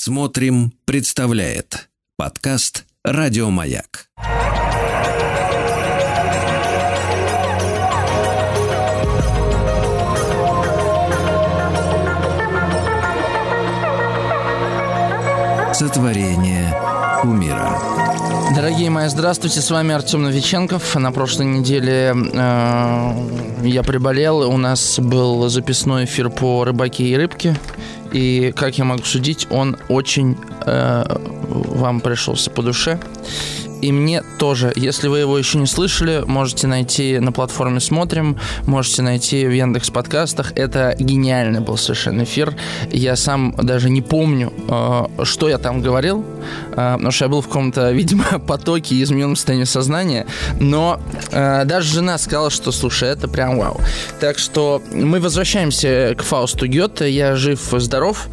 Смотрим, представляет подкаст Радиомаяк. Сотворение умира. Дорогие мои, здравствуйте, с вами Артем Новиченков. На прошлой неделе э, я приболел, у нас был записной эфир по рыбаке и рыбке. И, как я могу судить, он очень э, вам пришелся по душе и мне тоже. Если вы его еще не слышали, можете найти на платформе «Смотрим», можете найти в Яндекс подкастах. Это гениальный был совершенно эфир. Я сам даже не помню, э, что я там говорил, э, потому что я был в каком-то, видимо, потоке и измененном состоянии сознания. Но э, даже жена сказала, что, слушай, это прям вау. Так что мы возвращаемся к Фаусту Гёте. Я жив-здоров.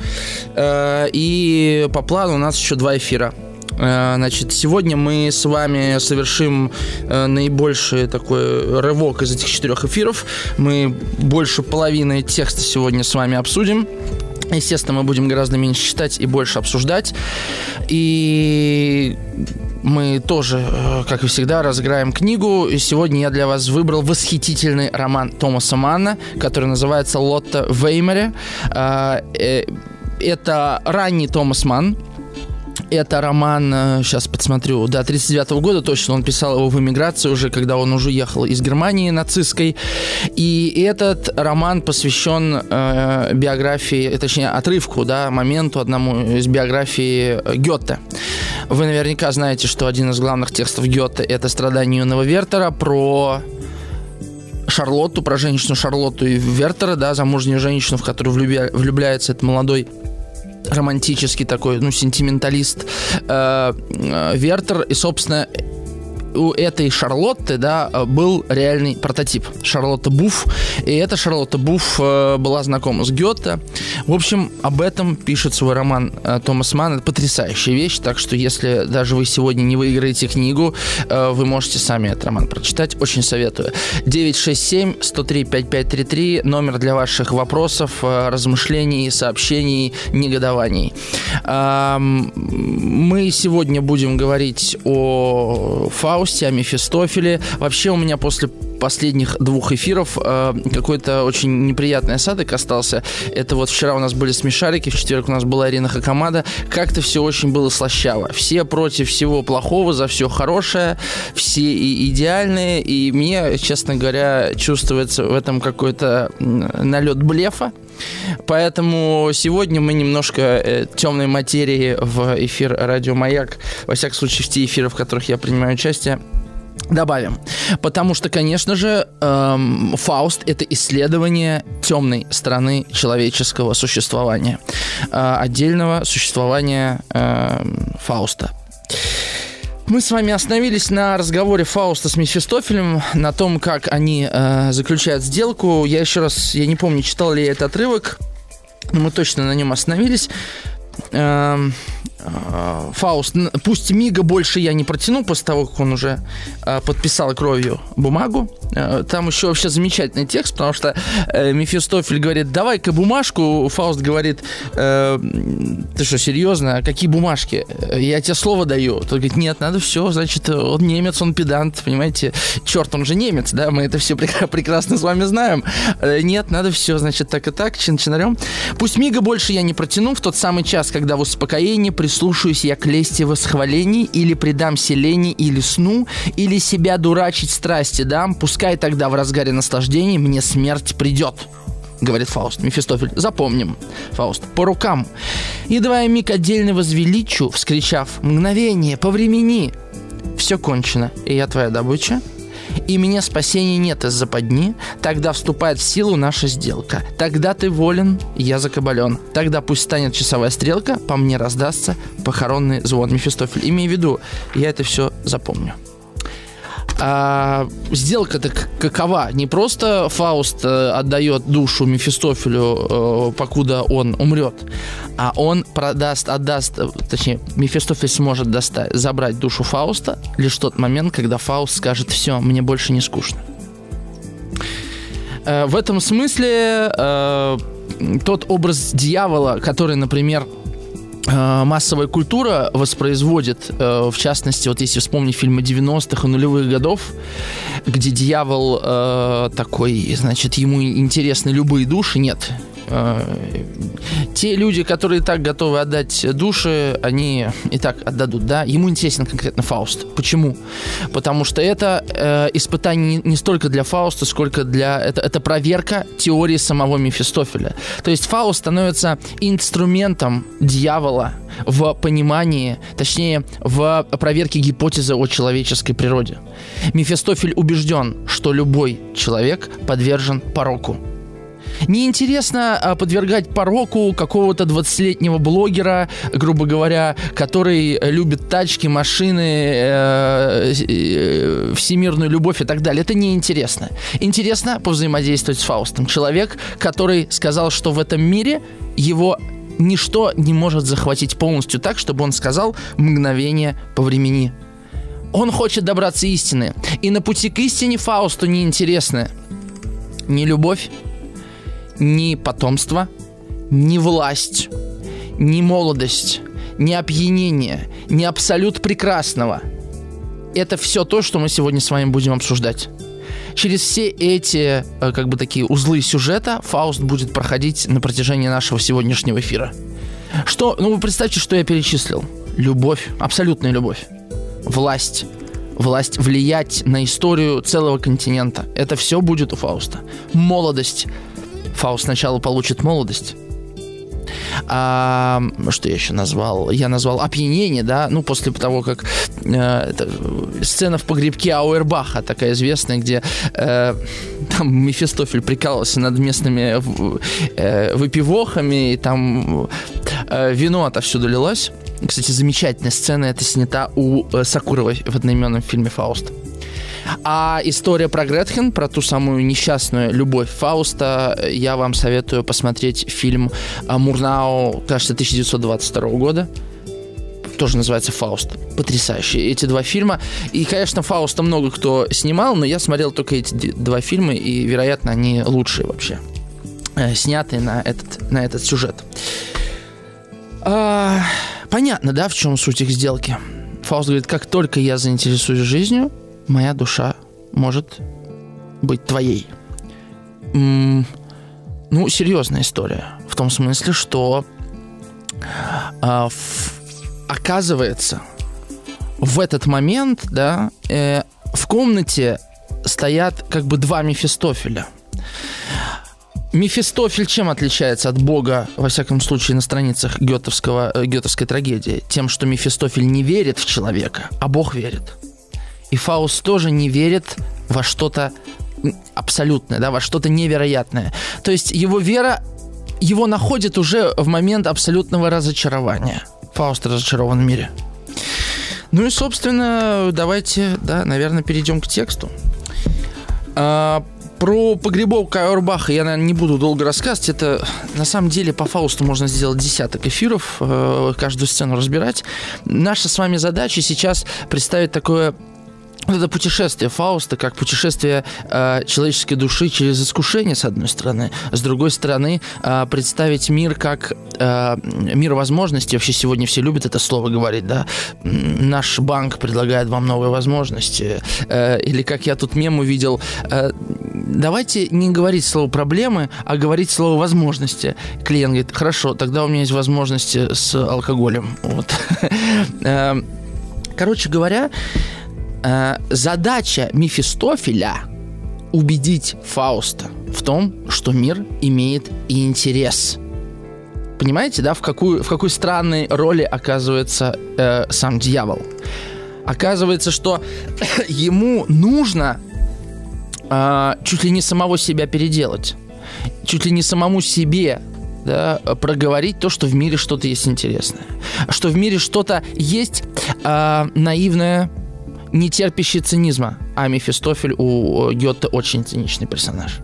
И по плану у нас еще два эфира. Э, значит, сегодня мы с вами совершим э, наибольший такой рывок из этих четырех эфиров. Мы больше половины текста сегодня с вами обсудим. Естественно, мы будем гораздо меньше читать и больше обсуждать. И мы тоже, э, как и всегда, разыграем книгу. И сегодня я для вас выбрал восхитительный роман Томаса Манна, который называется «Лотта Веймере». Это ранний Томас Манн, это роман, сейчас э, подсмотрю, да, 39 -го года точно, он писал его в эмиграции уже, когда он уже ехал из Германии нацистской. И этот роман посвящен э, биографии, точнее, отрывку, да, моменту одному из биографии Гёте. Вы наверняка знаете, что один из главных текстов Гёте – это «Страдания юного Вертера» про Шарлотту, про женщину Шарлотту и Вертера, да, замужнюю женщину, в которую влюбля... влюбляется этот молодой романтический такой, ну, сентименталист э, э, Вертер. И, собственно, у этой Шарлотты, да, был реальный прототип. Шарлотта Буф. И эта Шарлотта Буф э, была знакома с Гёте. В общем, об этом пишет свой роман э, Томас Манн. Это потрясающая вещь. Так что, если даже вы сегодня не выиграете книгу, э, вы можете сами этот роман прочитать. Очень советую. 967-103-5533. Номер для ваших вопросов, размышлений, сообщений, негодований. Мы сегодня будем говорить о Фау Фаусте, о Мефистофеле. Вообще у меня после последних двух эфиров э, какой-то очень неприятный осадок остался. Это вот вчера у нас были смешарики, в четверг у нас была Арина Хакамада. Как-то все очень было слащаво. Все против всего плохого, за все хорошее, все и идеальные. И мне, честно говоря, чувствуется в этом какой-то налет блефа. Поэтому сегодня мы немножко э, темной материи в эфир Радио Маяк, во всяком случае в те эфиры, в которых я принимаю участие, добавим. Потому что, конечно же, эм, Фауст — это исследование темной стороны человеческого существования, э, отдельного существования э, Фауста. Мы с вами остановились на разговоре Фауста с Мефистофелем, на том, как они э, заключают сделку. Я еще раз, я не помню, читал ли я этот отрывок, но мы точно на нем остановились. Э, Фауст, пусть Мига больше я не протяну после того, как он уже э, подписал кровью бумагу. Э, там еще вообще замечательный текст, потому что Мефистофель говорит, давай-ка бумажку. Фауст говорит, ты что, серьезно? Какие бумажки? Я тебе слово даю. Тот говорит, нет, надо все, значит, он немец, он педант, понимаете? Черт, он же немец, да, мы это все прекрасно с вами знаем. Нет, надо все, значит, так и так, чин-чинарем. Пусть Мига больше я не протяну в тот самый час, когда в успокоении прислушаюсь я к лесте восхвалений, или предамся лени, или сну, или себя дурачить страсти дам, пускай тогда в разгаре наслаждений мне смерть придет говорит Фауст. Мефистофель, запомним. Фауст, по рукам. Едва я миг отдельно возвеличу, вскричав, мгновение, по времени. Все кончено, и я твоя добыча, и мне спасения нет из западни, тогда вступает в силу наша сделка. Тогда ты волен, я закабален. Тогда пусть станет часовая стрелка, По мне раздастся похоронный звон. Мефистофель, имей в виду, я это все запомню а, сделка-то какова? Не просто Фауст э, отдает душу Мефистофелю, э, покуда он умрет, а он продаст, отдаст, э, точнее, Мефистофель сможет достать, забрать душу Фауста лишь в тот момент, когда Фауст скажет, все, мне больше не скучно. В этом смысле тот образ дьявола, который, например, массовая культура воспроизводит, э, в частности, вот если вспомнить фильмы 90-х и нулевых годов, где дьявол э, такой, значит, ему интересны любые души, нет, те люди, которые так готовы отдать души, они и так отдадут, да. Ему интересен конкретно Фауст. Почему? Потому что это э, испытание не, не столько для Фауста, сколько для... Это, это проверка теории самого Мефистофеля. То есть Фауст становится инструментом дьявола в понимании, точнее, в проверке гипотезы о человеческой природе. Мефистофель убежден, что любой человек подвержен пороку. Неинтересно а, подвергать пороку какого-то 20-летнего блогера, грубо говоря, который любит тачки, машины, э, э, всемирную любовь и так далее. Это неинтересно. Интересно повзаимодействовать с Фаустом. Человек, который сказал, что в этом мире его ничто не может захватить полностью так, чтобы он сказал мгновение по времени. Он хочет добраться истины. И на пути к истине Фаусту неинтересно ни любовь, ни потомство, ни власть, ни молодость, ни опьянение, ни абсолют прекрасного. Это все то, что мы сегодня с вами будем обсуждать. Через все эти, э, как бы такие узлы сюжета Фауст будет проходить на протяжении нашего сегодняшнего эфира. Что, ну вы представьте, что я перечислил. Любовь, абсолютная любовь. Власть, власть влиять на историю целого континента. Это все будет у Фауста. Молодость, Фауст сначала получит молодость. А, что я еще назвал? Я назвал опьянение, да, ну, после того, как э, это, сцена в погребке Ауэрбаха, такая известная, где э, там Мефистофель прикалывался над местными э, выпивохами, и там э, вино отовсюду лилось. Кстати, замечательная сцена, это снята у э, Сакуровой в одноименном фильме «Фауст». А история про Гретхен, про ту самую несчастную любовь Фауста, я вам советую посмотреть фильм Мурнау, кажется, 1922 года тоже называется «Фауст». Потрясающие эти два фильма. И, конечно, «Фауста» много кто снимал, но я смотрел только эти два фильма, и, вероятно, они лучшие вообще. Э, снятые на этот, на этот сюжет. А, понятно, да, в чем суть их сделки? Фауст говорит, как только я заинтересуюсь жизнью, моя душа может быть твоей. М-м, ну, серьезная история. В том смысле, что а, в, оказывается, в этот момент, да, э, в комнате стоят как бы два Мефистофеля. Мефистофель чем отличается от Бога, во всяком случае, на страницах гетовского, э, гетовской трагедии? Тем, что Мефистофель не верит в человека, а Бог верит. И Фауст тоже не верит во что-то абсолютное, да, во что-то невероятное. То есть его вера его находит уже в момент абсолютного разочарования. Фауст разочарован в мире. Ну и, собственно, давайте, да, наверное, перейдем к тексту. А, про погребок Кайорбаха я, наверное, не буду долго рассказывать. Это, на самом деле, по Фаусту можно сделать десяток эфиров, э, каждую сцену разбирать. Наша с вами задача сейчас представить такое вот это путешествие Фауста как путешествие э, человеческой души через искушение, с одной стороны, с другой стороны, э, представить мир как э, мир возможностей. Вообще сегодня все любят это слово говорить, да. Наш банк предлагает вам новые возможности. Э, или как я тут мем увидел, э, давайте не говорить слово проблемы, а говорить слово возможности. Клиент говорит, хорошо, тогда у меня есть возможности с алкоголем. Вот. Э, короче говоря, Э, задача Мефистофеля убедить Фауста в том, что мир имеет и интерес. Понимаете, да, в какую, в какой странной роли оказывается э, сам дьявол? Оказывается, что ему нужно э, чуть ли не самого себя переделать, чуть ли не самому себе да, проговорить то, что в мире что-то есть интересное, что в мире что-то есть э, наивное, не терпящий цинизма, а Мефистофель у Гёте очень циничный персонаж.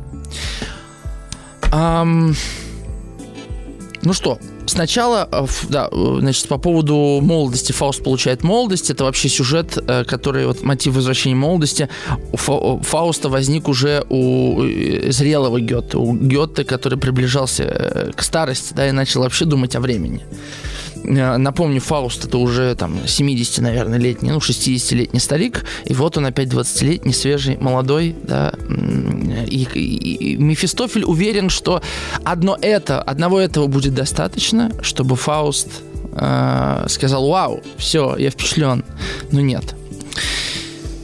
Um, ну что, сначала, э, да, значит, по поводу молодости. Фауст получает молодость. Это вообще сюжет, э, который, вот мотив возвращения молодости у Фауста возник уже у э, зрелого Гёте. У Гёте, который приближался к старости, да, и начал вообще думать о времени. Э, напомню, Фауст это уже там 70, наверное, летний, ну, 60-летний старик, и вот он опять 20-летний, свежий, молодой, да, и, и, и Мефистофель уверен, что одно это, одного этого будет достаточно, чтобы Фауст э, сказал, вау, все, я впечатлен. Но нет.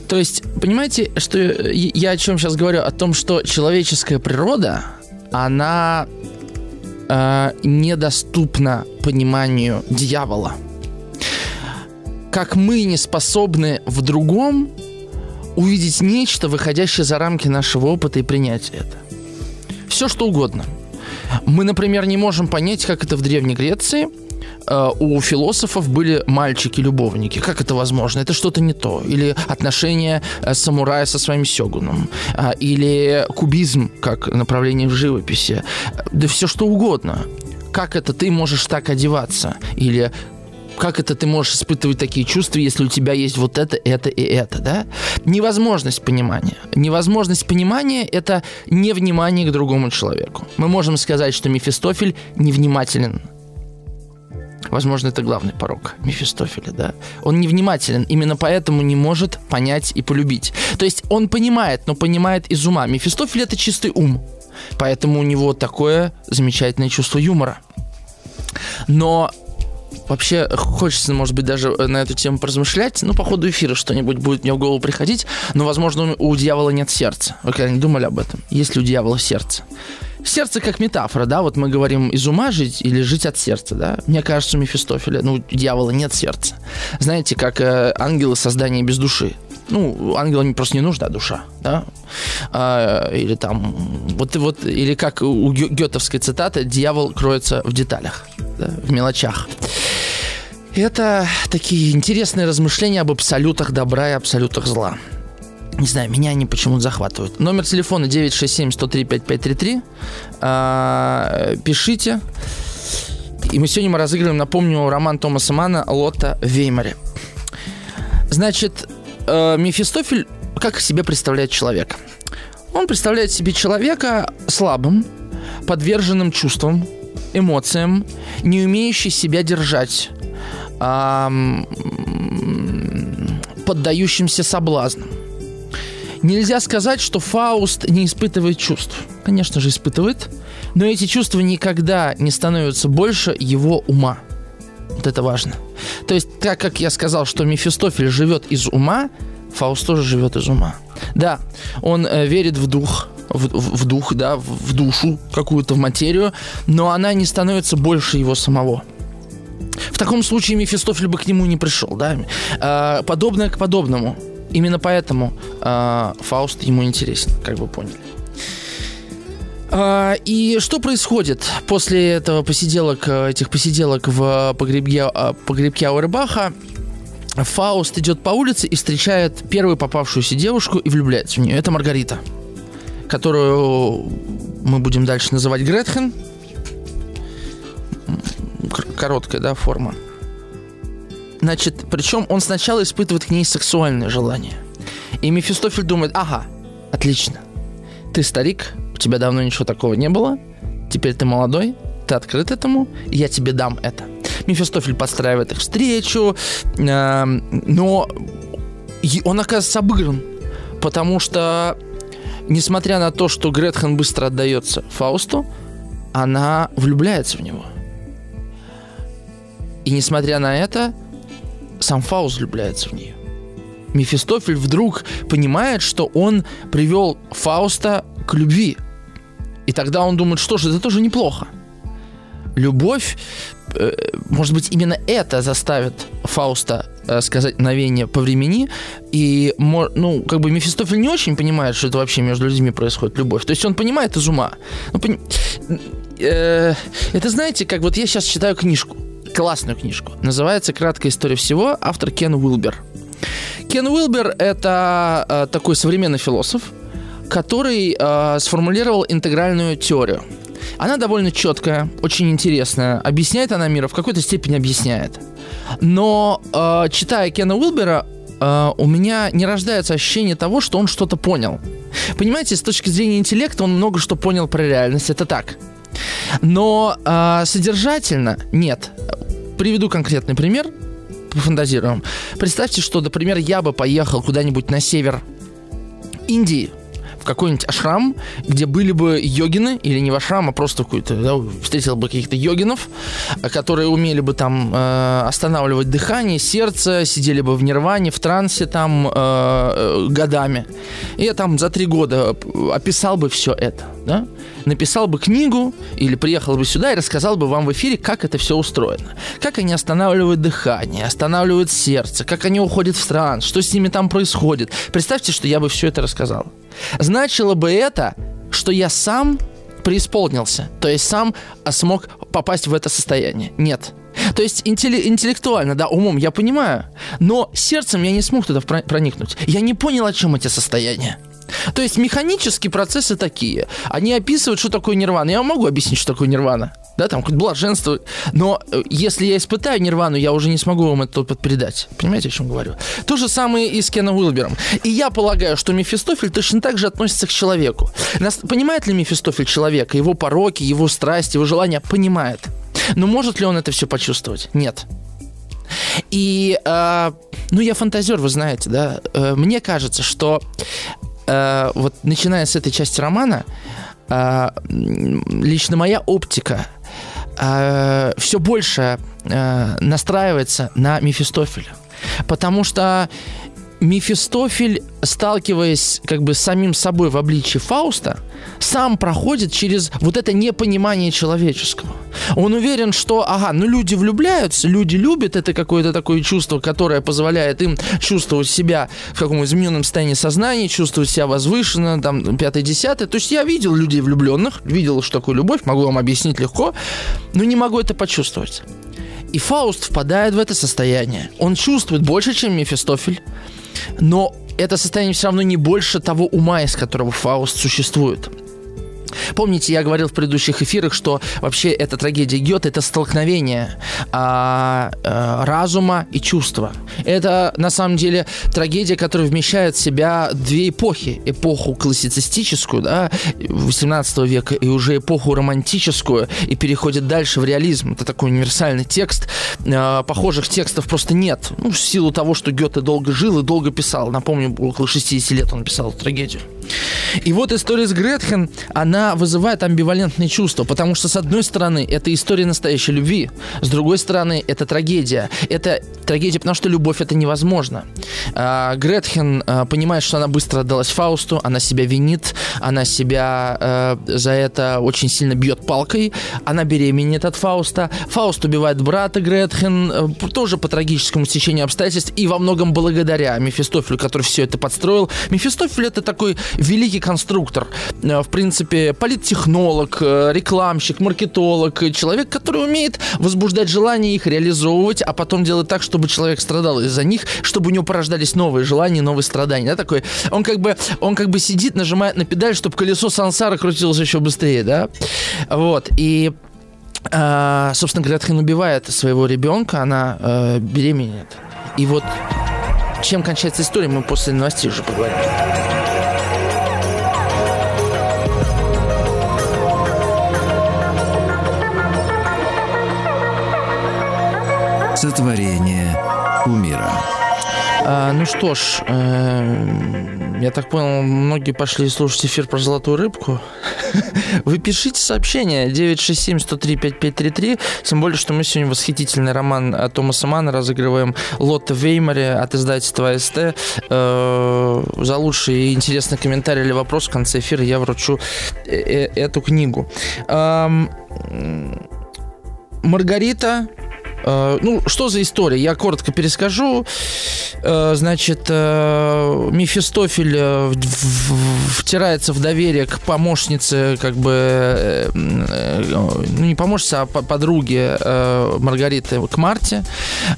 То есть, понимаете, что я о чем сейчас говорю? О том, что человеческая природа, она э, недоступна пониманию дьявола. Как мы не способны в другом увидеть нечто, выходящее за рамки нашего опыта и принять это. Все что угодно. Мы, например, не можем понять, как это в Древней Греции – у философов были мальчики-любовники. Как это возможно? Это что-то не то. Или отношения э, самурая со своим сёгуном. А, или кубизм, как направление в живописи. Да все что угодно. Как это ты можешь так одеваться? Или как это ты можешь испытывать такие чувства, если у тебя есть вот это, это и это, да? Невозможность понимания. Невозможность понимания – это невнимание к другому человеку. Мы можем сказать, что Мефистофель невнимателен Возможно, это главный порог Мефистофеля, да. Он невнимателен, именно поэтому не может понять и полюбить. То есть он понимает, но понимает из ума. Мефистофель это чистый ум, поэтому у него такое замечательное чувство юмора. Но Вообще, хочется, может быть, даже на эту тему поразмышлять. Ну, по ходу эфира что-нибудь будет мне в голову приходить. Но, возможно, у дьявола нет сердца. Вы когда-нибудь думали об этом? Есть ли у дьявола сердце? Сердце как метафора, да, вот мы говорим из ума жить или жить от сердца, да. Мне кажется, у Мефистофеля, ну, у дьявола нет сердца. Знаете, как э, ангелы создания без души. Ну, ангелам просто не нужна душа, да? А, или там, вот, вот, или как у гетовской цитаты, дьявол кроется в деталях, да, в мелочах. Это такие интересные размышления об абсолютах добра и абсолютах зла. Не знаю, меня они почему-то захватывают. Номер телефона 967-103-5533. А, пишите. И мы сегодня мы разыгрываем, напомню, роман Томаса Мана «Лотта Веймаре». Значит, э, Мефистофель как себе представляет человека? Он представляет себе человека слабым, подверженным чувствам, эмоциям, не умеющий себя держать, поддающимся соблазнам. Нельзя сказать, что Фауст не испытывает чувств. Конечно же, испытывает. Но эти чувства никогда не становятся больше его ума. Вот это важно. То есть, так как я сказал, что Мефистофель живет из ума, Фауст тоже живет из ума. Да, он э, верит в дух, в, в, дух, да, в душу какую-то, в материю, но она не становится больше его самого. В таком случае Мефистофель бы к нему не пришел, да. Э, подобное к подобному. Именно поэтому э, Фауст ему интересен, как вы поняли. А, и что происходит после этого посиделок, этих посиделок в погребке, а, погребке Ауэрбаха? Фауст идет по улице и встречает первую попавшуюся девушку и влюбляется в нее. Это Маргарита, которую мы будем дальше называть Гретхен. Короткая, да, форма. Значит, причем он сначала испытывает к ней сексуальное желание. И Мефистофель думает, ага, отлично. Ты старик, у тебя давно ничего такого не было. Теперь ты молодой, ты открыт этому, и я тебе дам это. Мефистофель подстраивает их встречу, э, но он оказывается обыгран, потому что, несмотря на то, что Гретхен быстро отдается Фаусту, она влюбляется в него. И несмотря на это, сам Фауст влюбляется в нее. Мефистофель вдруг понимает, что он привел Фауста к любви. И тогда он думает, что же, это тоже неплохо. Любовь, э, может быть, именно это заставит Фауста э, сказать мгновение по времени. И, ну, как бы Мефистофель не очень понимает, что это вообще между людьми происходит любовь. То есть он понимает из ума. Ну, пони... э, это знаете, как вот я сейчас читаю книжку классную книжку. Называется «Краткая история всего», автор Кен Уилбер. Кен Уилбер – это э, такой современный философ, который э, сформулировал интегральную теорию. Она довольно четкая, очень интересная. Объясняет она мир, в какой-то степени объясняет. Но э, читая Кена Уилбера, Uh, у меня не рождается ощущение того, что он что-то понял. Понимаете, с точки зрения интеллекта он много что понял про реальность, это так. Но uh, содержательно нет приведу конкретный пример, пофантазируем. Представьте, что, например, я бы поехал куда-нибудь на север Индии, в какой-нибудь ашрам, где были бы йогины, или не в ашрам, а просто какой-то, да, встретил бы каких-то йогинов, которые умели бы там э, останавливать дыхание, сердце, сидели бы в нирване, в трансе там э, э годами. И я там за три года описал бы все это, да? Написал бы книгу или приехал бы сюда и рассказал бы вам в эфире, как это все устроено. Как они останавливают дыхание, останавливают сердце, как они уходят в транс, что с ними там происходит. Представьте, что я бы все это рассказал. Значило бы это, что я сам преисполнился, то есть сам смог попасть в это состояние. Нет. То есть интеллектуально, да, умом я понимаю, но сердцем я не смог туда проникнуть. Я не понял, о чем эти состояния. То есть механические процессы такие. Они описывают, что такое нирвана. Я могу объяснить, что такое нирвана. Да, там какое-то блаженство. Но э, если я испытаю нирвану, я уже не смогу вам это передать. Понимаете, о чем говорю? То же самое и с Кеном Уилбером. И я полагаю, что Мефистофель точно так же относится к человеку. Понимает ли Мефистофель человека, его пороки, его страсти, его желания? Понимает. Но может ли он это все почувствовать? Нет. И, э, ну, я фантазер, вы знаете, да. Э, мне кажется, что э, вот начиная с этой части романа, э, лично моя оптика э, все больше настраивается на Мефистофеля. Потому что Мефистофель, сталкиваясь как бы с самим собой в обличии Фауста, сам проходит через вот это непонимание человеческого. Он уверен, что, ага, ну люди влюбляются, люди любят, это какое-то такое чувство, которое позволяет им чувствовать себя в каком-то измененном состоянии сознания, чувствовать себя возвышенно, там, пятое-десятое. То есть я видел людей влюбленных, видел, что такое любовь, могу вам объяснить легко, но не могу это почувствовать. И Фауст впадает в это состояние. Он чувствует больше, чем Мефистофель но это состояние все равно не больше того ума, из которого Фауст существует. Помните, я говорил в предыдущих эфирах, что вообще эта трагедия Гёте – это столкновение а, а, разума и чувства. Это, на самом деле, трагедия, которая вмещает в себя две эпохи. Эпоху классицистическую, да, 18 века, и уже эпоху романтическую, и переходит дальше в реализм. Это такой универсальный текст. А, похожих текстов просто нет. Ну, в силу того, что Гёте долго жил и долго писал. Напомню, около 60 лет он писал трагедию. И вот история с Гретхен, она вызывает амбивалентные чувства, потому что, с одной стороны, это история настоящей любви, с другой стороны, это трагедия. Это трагедия, потому что любовь это невозможно. А, Гретхен а, понимает, что она быстро отдалась Фаусту, она себя винит, она себя а, за это очень сильно бьет палкой, она беременеет от Фауста. Фауст убивает брата Гретхен, тоже по трагическому стечению обстоятельств, и во многом благодаря Мефистофелю, который все это подстроил. Мефистофель это такой великий конструктор. В принципе, политтехнолог, э, рекламщик, маркетолог, человек, который умеет возбуждать желания, их реализовывать, а потом делать так, чтобы человек страдал из-за них, чтобы у него порождались новые желания, новые страдания. Да, такой, он как бы, он как бы сидит, нажимает на педаль, чтобы колесо сансара крутилось еще быстрее, да. Вот, и Uh, собственно, Гретхен убивает своего ребенка, она uh, беременеет. И вот чем кончается история, мы после новостей уже поговорим. Сотворение умира. А, ну что ж, э, я так понял, многие пошли слушать эфир про золотую рыбку. Вы пишите сообщение 967-103-5533, тем более, что мы сегодня восхитительный роман Томаса Мана разыгрываем Лотта Веймаре от издательства АСТ. Э, за лучший и интересный комментарий или вопрос в конце эфира я вручу э, э, эту книгу. Маргарита ну, что за история? Я коротко перескажу. Э, значит, э, Мефистофель втирается в доверие к помощнице, как бы, ну, не помощнице, а подруге Маргариты, к Марте.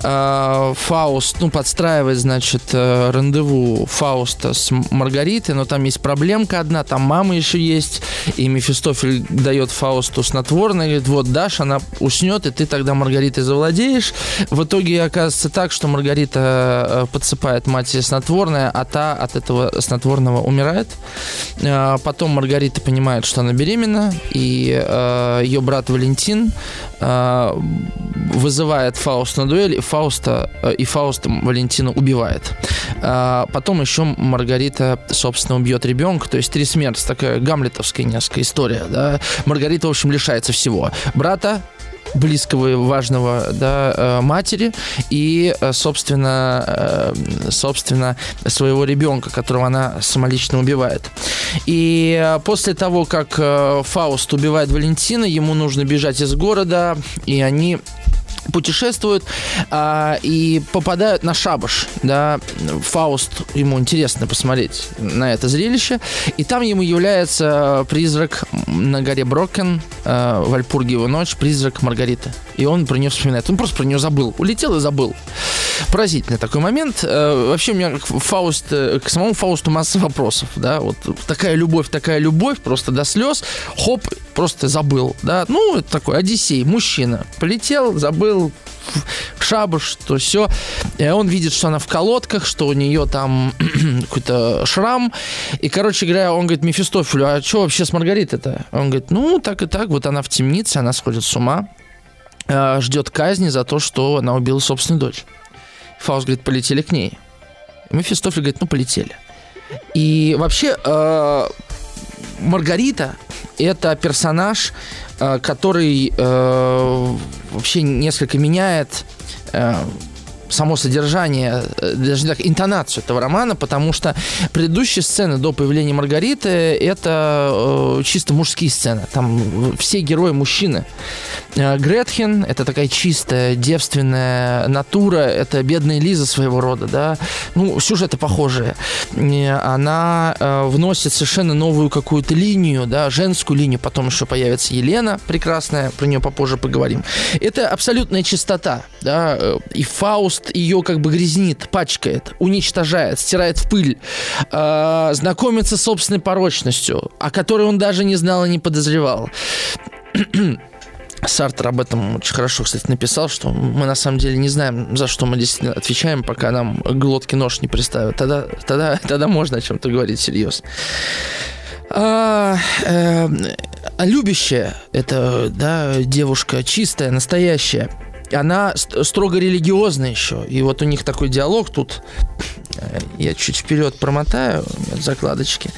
Фауст, ну, подстраивает, значит, рандеву Фауста с Маргаритой, но там есть проблемка одна, там мама еще есть, и Мефистофель дает Фаусту снотворное, говорит, вот, дашь, она уснет, и ты тогда Маргаритой завладеешь молодеешь. В итоге оказывается так, что Маргарита э, подсыпает матери снотворное, а та от этого снотворного умирает. Э, потом Маргарита понимает, что она беременна, и э, ее брат Валентин вызывает Фауста на дуэль, и Фауста и Фауста Валентина убивает. Потом еще Маргарита, собственно, убьет ребенка, то есть три смерти, такая гамлетовская несколько история, да. Маргарита, в общем, лишается всего. Брата, близкого и важного да, э, матери и, э, собственно, э, собственно, своего ребенка, которого она самолично убивает. И после того, как Фауст убивает Валентина, ему нужно бежать из города, и они путешествуют а, и попадают на шабаш, да, Фауст, ему интересно посмотреть на это зрелище, и там ему является призрак на горе Брокен, а, Вальпургиеву ночь, призрак Маргариты, и он про нее вспоминает, он просто про нее забыл, улетел и забыл. Поразительный такой момент. А, вообще у меня к, Фауст, к самому Фаусту масса вопросов, да, вот такая любовь, такая любовь, просто до слез, хоп, просто забыл, да, ну, это такой Одиссей, мужчина, полетел, забыл, шабаш, то все. Он видит, что она в колодках, что у нее там какой-то шрам. И, короче говоря, он говорит Мефистофелю, а что вообще с Маргаритой-то? Он говорит, ну, так и так, вот она в темнице, она сходит с ума, э, ждет казни за то, что она убила собственную дочь. Фауст говорит, полетели к ней. Мефистофель говорит, ну, полетели. И вообще, э, Маргарита это персонаж, э, который э, вообще несколько меняет э, само содержание, э, даже так, интонацию этого романа, потому что предыдущие сцены до появления Маргариты это э, чисто мужские сцены. Там все герои мужчины. Э, Гретхен это такая чистая, девственная натура, это бедная Лиза своего рода, да. Ну, сюжеты похожие. Она э, вносит совершенно новую какую-то линию, да, женскую линию, потом еще появится Елена прекрасная, про нее попозже поговорим. Это абсолютная чистота, да, э, и Фауст просто ее как бы грязнит, пачкает, уничтожает, стирает в пыль, э, знакомится с собственной порочностью, о которой он даже не знал и не подозревал. Сартер об этом очень хорошо, кстати, написал, что мы на самом деле не знаем, за что мы действительно отвечаем, пока нам глотки нож не приставят. Тогда, тогда, тогда можно о чем-то говорить серьезно. А, э, любящая, это да, девушка чистая, настоящая – она строго религиозная еще. И вот у них такой диалог тут. Э, я чуть вперед промотаю закладочки.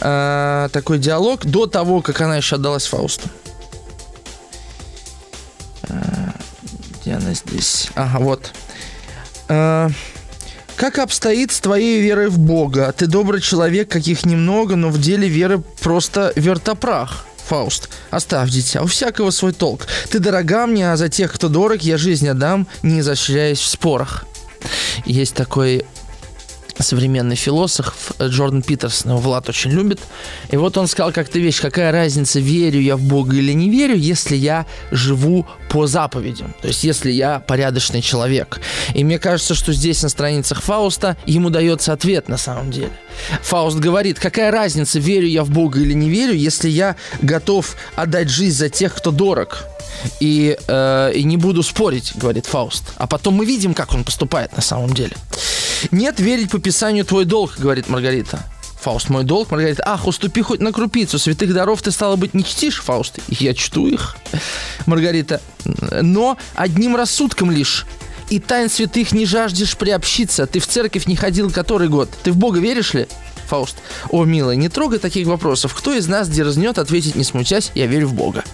А, такой диалог до того, как она еще отдалась Фаусту. А, где она здесь? Ага, вот. А, как обстоит с твоей верой в Бога? Ты добрый человек, каких немного, но в деле веры просто вертопрах. Фауст, оставь дитя, у всякого свой толк. Ты дорога мне, а за тех, кто дорог, я жизнь отдам, не изощряясь в спорах. Есть такой современный философ Джордан Питерсон, его Влад очень любит. И вот он сказал как-то вещь, какая разница, верю я в Бога или не верю, если я живу по заповедям, то есть если я порядочный человек. И мне кажется, что здесь на страницах Фауста ему дается ответ на самом деле. Фауст говорит, какая разница, верю я в Бога или не верю, если я готов отдать жизнь за тех, кто дорог. И, э, и не буду спорить, говорит Фауст. А потом мы видим, как он поступает на самом деле. Нет, верить по Писанию твой долг, говорит Маргарита. Фауст, мой долг. Маргарита, ах, уступи хоть на крупицу. Святых даров ты, стало быть, не чтишь, Фауст? Я чту их. Маргарита, но одним рассудком лишь. И тайн святых не жаждешь приобщиться. Ты в церковь не ходил который год? Ты в Бога веришь ли? Фауст. О, милая, не трогай таких вопросов. Кто из нас дерзнет ответить, не смутясь, я верю в Бога?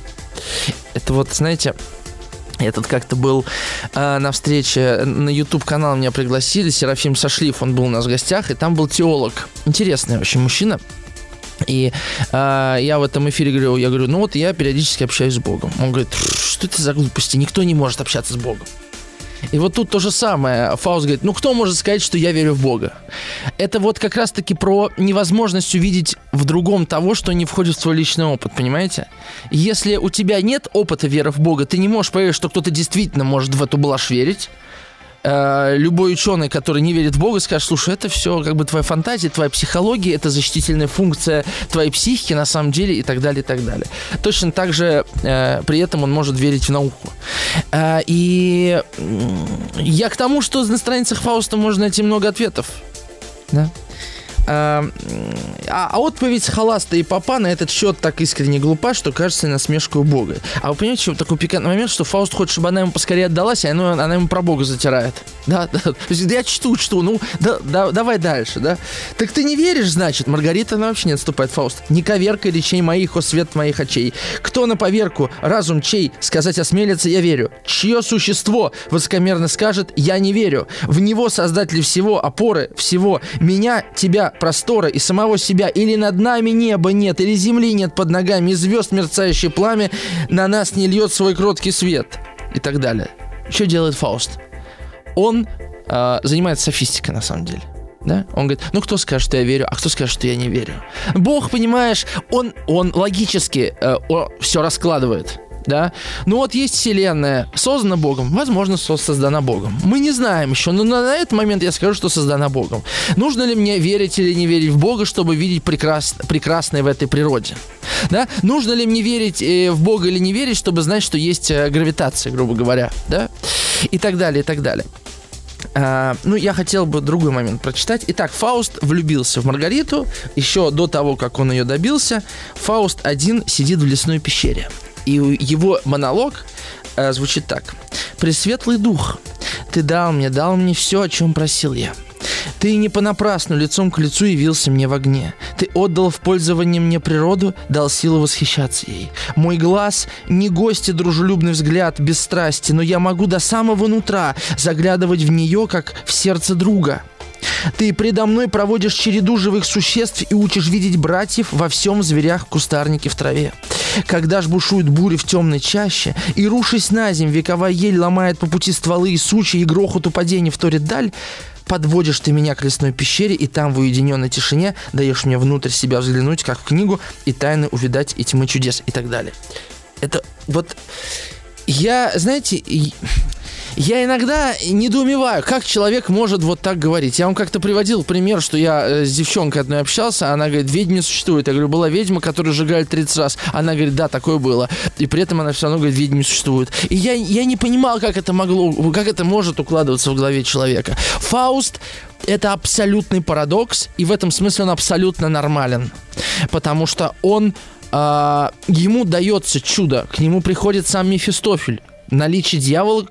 Это вот, знаете, я тут как-то был э, на встрече, на YouTube канал меня пригласили, Серафим Сашлив, он был у нас в гостях, и там был теолог. Интересный вообще мужчина. И э, я в этом эфире говорю, я говорю, ну вот я периодически общаюсь с Богом. Он говорит, что это за глупости, никто не может общаться с Богом. И вот тут то же самое. Фауст говорит, ну кто может сказать, что я верю в Бога? Это вот как раз-таки про невозможность увидеть в другом того, что не входит в твой личный опыт, понимаете? Если у тебя нет опыта веры в Бога, ты не можешь поверить, что кто-то действительно может в эту блажь верить, э, любой ученый, который не верит в Бога, скажет, слушай, это все как бы твоя фантазия, твоя психология, это защитительная функция твоей психики на самом деле и так далее, и так далее. Точно так же э, при этом он может верить в науку. Э, и я к тому, что на страницах Фауста можно найти много ответов. Да? А, а отповедь схоласта и попа на этот счет так искренне глупа, что кажется насмешкою убогой. А вы понимаете, что такой пикантный момент, что Фауст хочет, чтобы она ему поскорее отдалась, а она, она ему про Бога затирает. Да, да. То есть, я чту, чту, ну, да, да, давай дальше, да. Так ты не веришь, значит? Маргарита, она вообще не отступает, Фауст. Не коверкай речей моих, о свет моих очей. Кто на поверку, разум чей, сказать осмелится, я верю. Чье существо высокомерно скажет, я не верю. В него создателя всего, опоры всего. Меня, тебя, простора и самого себя, или над нами неба нет, или земли нет под ногами, и звезд мерцающее пламя на нас не льет свой кроткий свет и так далее. Что делает Фауст? Он э, занимается софистикой на самом деле. Да? Он говорит, ну кто скажет, что я верю, а кто скажет, что я не верю. Бог, понимаешь, он, он логически э, все раскладывает да. Ну вот есть Вселенная, создана Богом, возможно, создана Богом. Мы не знаем еще, но на, на этот момент я скажу, что создана Богом. Нужно ли мне верить или не верить в Бога, чтобы видеть прекрас, прекрасное в этой природе? Да? Нужно ли мне верить э, в Бога или не верить, чтобы знать, что есть э, гравитация, грубо говоря, да? И так далее, и так далее. Uh, ну, я хотел бы другой момент прочитать. Итак, Фауст влюбился в Маргариту еще до того, как он ее добился. Фауст один сидит в лесной пещере. И его монолог э, звучит так. «Пресветлый дух, ты дал мне, дал мне все, о чем просил я. Ты не понапрасну лицом к лицу явился мне в огне. Ты отдал в пользование мне природу, дал силу восхищаться ей. Мой глаз не гости дружелюбный взгляд, без страсти, но я могу до самого нутра заглядывать в нее, как в сердце друга. Ты предо мной проводишь череду живых существ и учишь видеть братьев во всем зверях, кустарнике, в траве. Когда ж бушуют бури в темной чаще, и, рушись на земь, вековая ель ломает по пути стволы и сучи, и грохоту падений вторит даль, подводишь ты меня к лесной пещере, и там в уединенной тишине даешь мне внутрь себя взглянуть, как в книгу, и тайны увидать, и тьмы чудес, и так далее. Это вот... Я, знаете, я иногда недоумеваю, как человек может вот так говорить. Я вам как-то приводил пример, что я э, с девчонкой одной общался, она говорит, ведьм не существует. Я говорю, была ведьма, которая сжигает 30 раз. Она говорит, да, такое было. И при этом она все равно говорит, ведьм не существует. И я, я не понимал, как это могло, как это может укладываться в голове человека. Фауст это абсолютный парадокс, и в этом смысле он абсолютно нормален. Потому что он э, ему дается чудо, к нему приходит сам Мефистофель. Наличие дьявола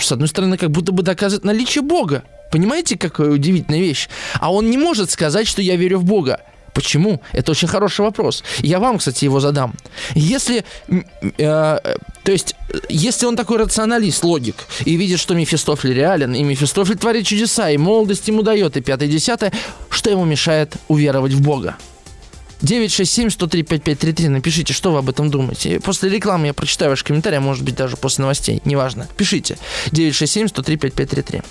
с одной стороны, как будто бы доказывает наличие Бога. Понимаете, какая удивительная вещь? А он не может сказать, что я верю в Бога. Почему? Это очень хороший вопрос. Я вам, кстати, его задам. Если, э, то есть, если он такой рационалист, логик, и видит, что Мефистофель реален, и Мефистофель творит чудеса, и молодость ему дает, и пятое, десятое, что ему мешает уверовать в Бога? 967-103-5533. Напишите, что вы об этом думаете. После рекламы я прочитаю ваши комментарии, а может быть даже после новостей. Неважно. Пишите. 967-103-5533.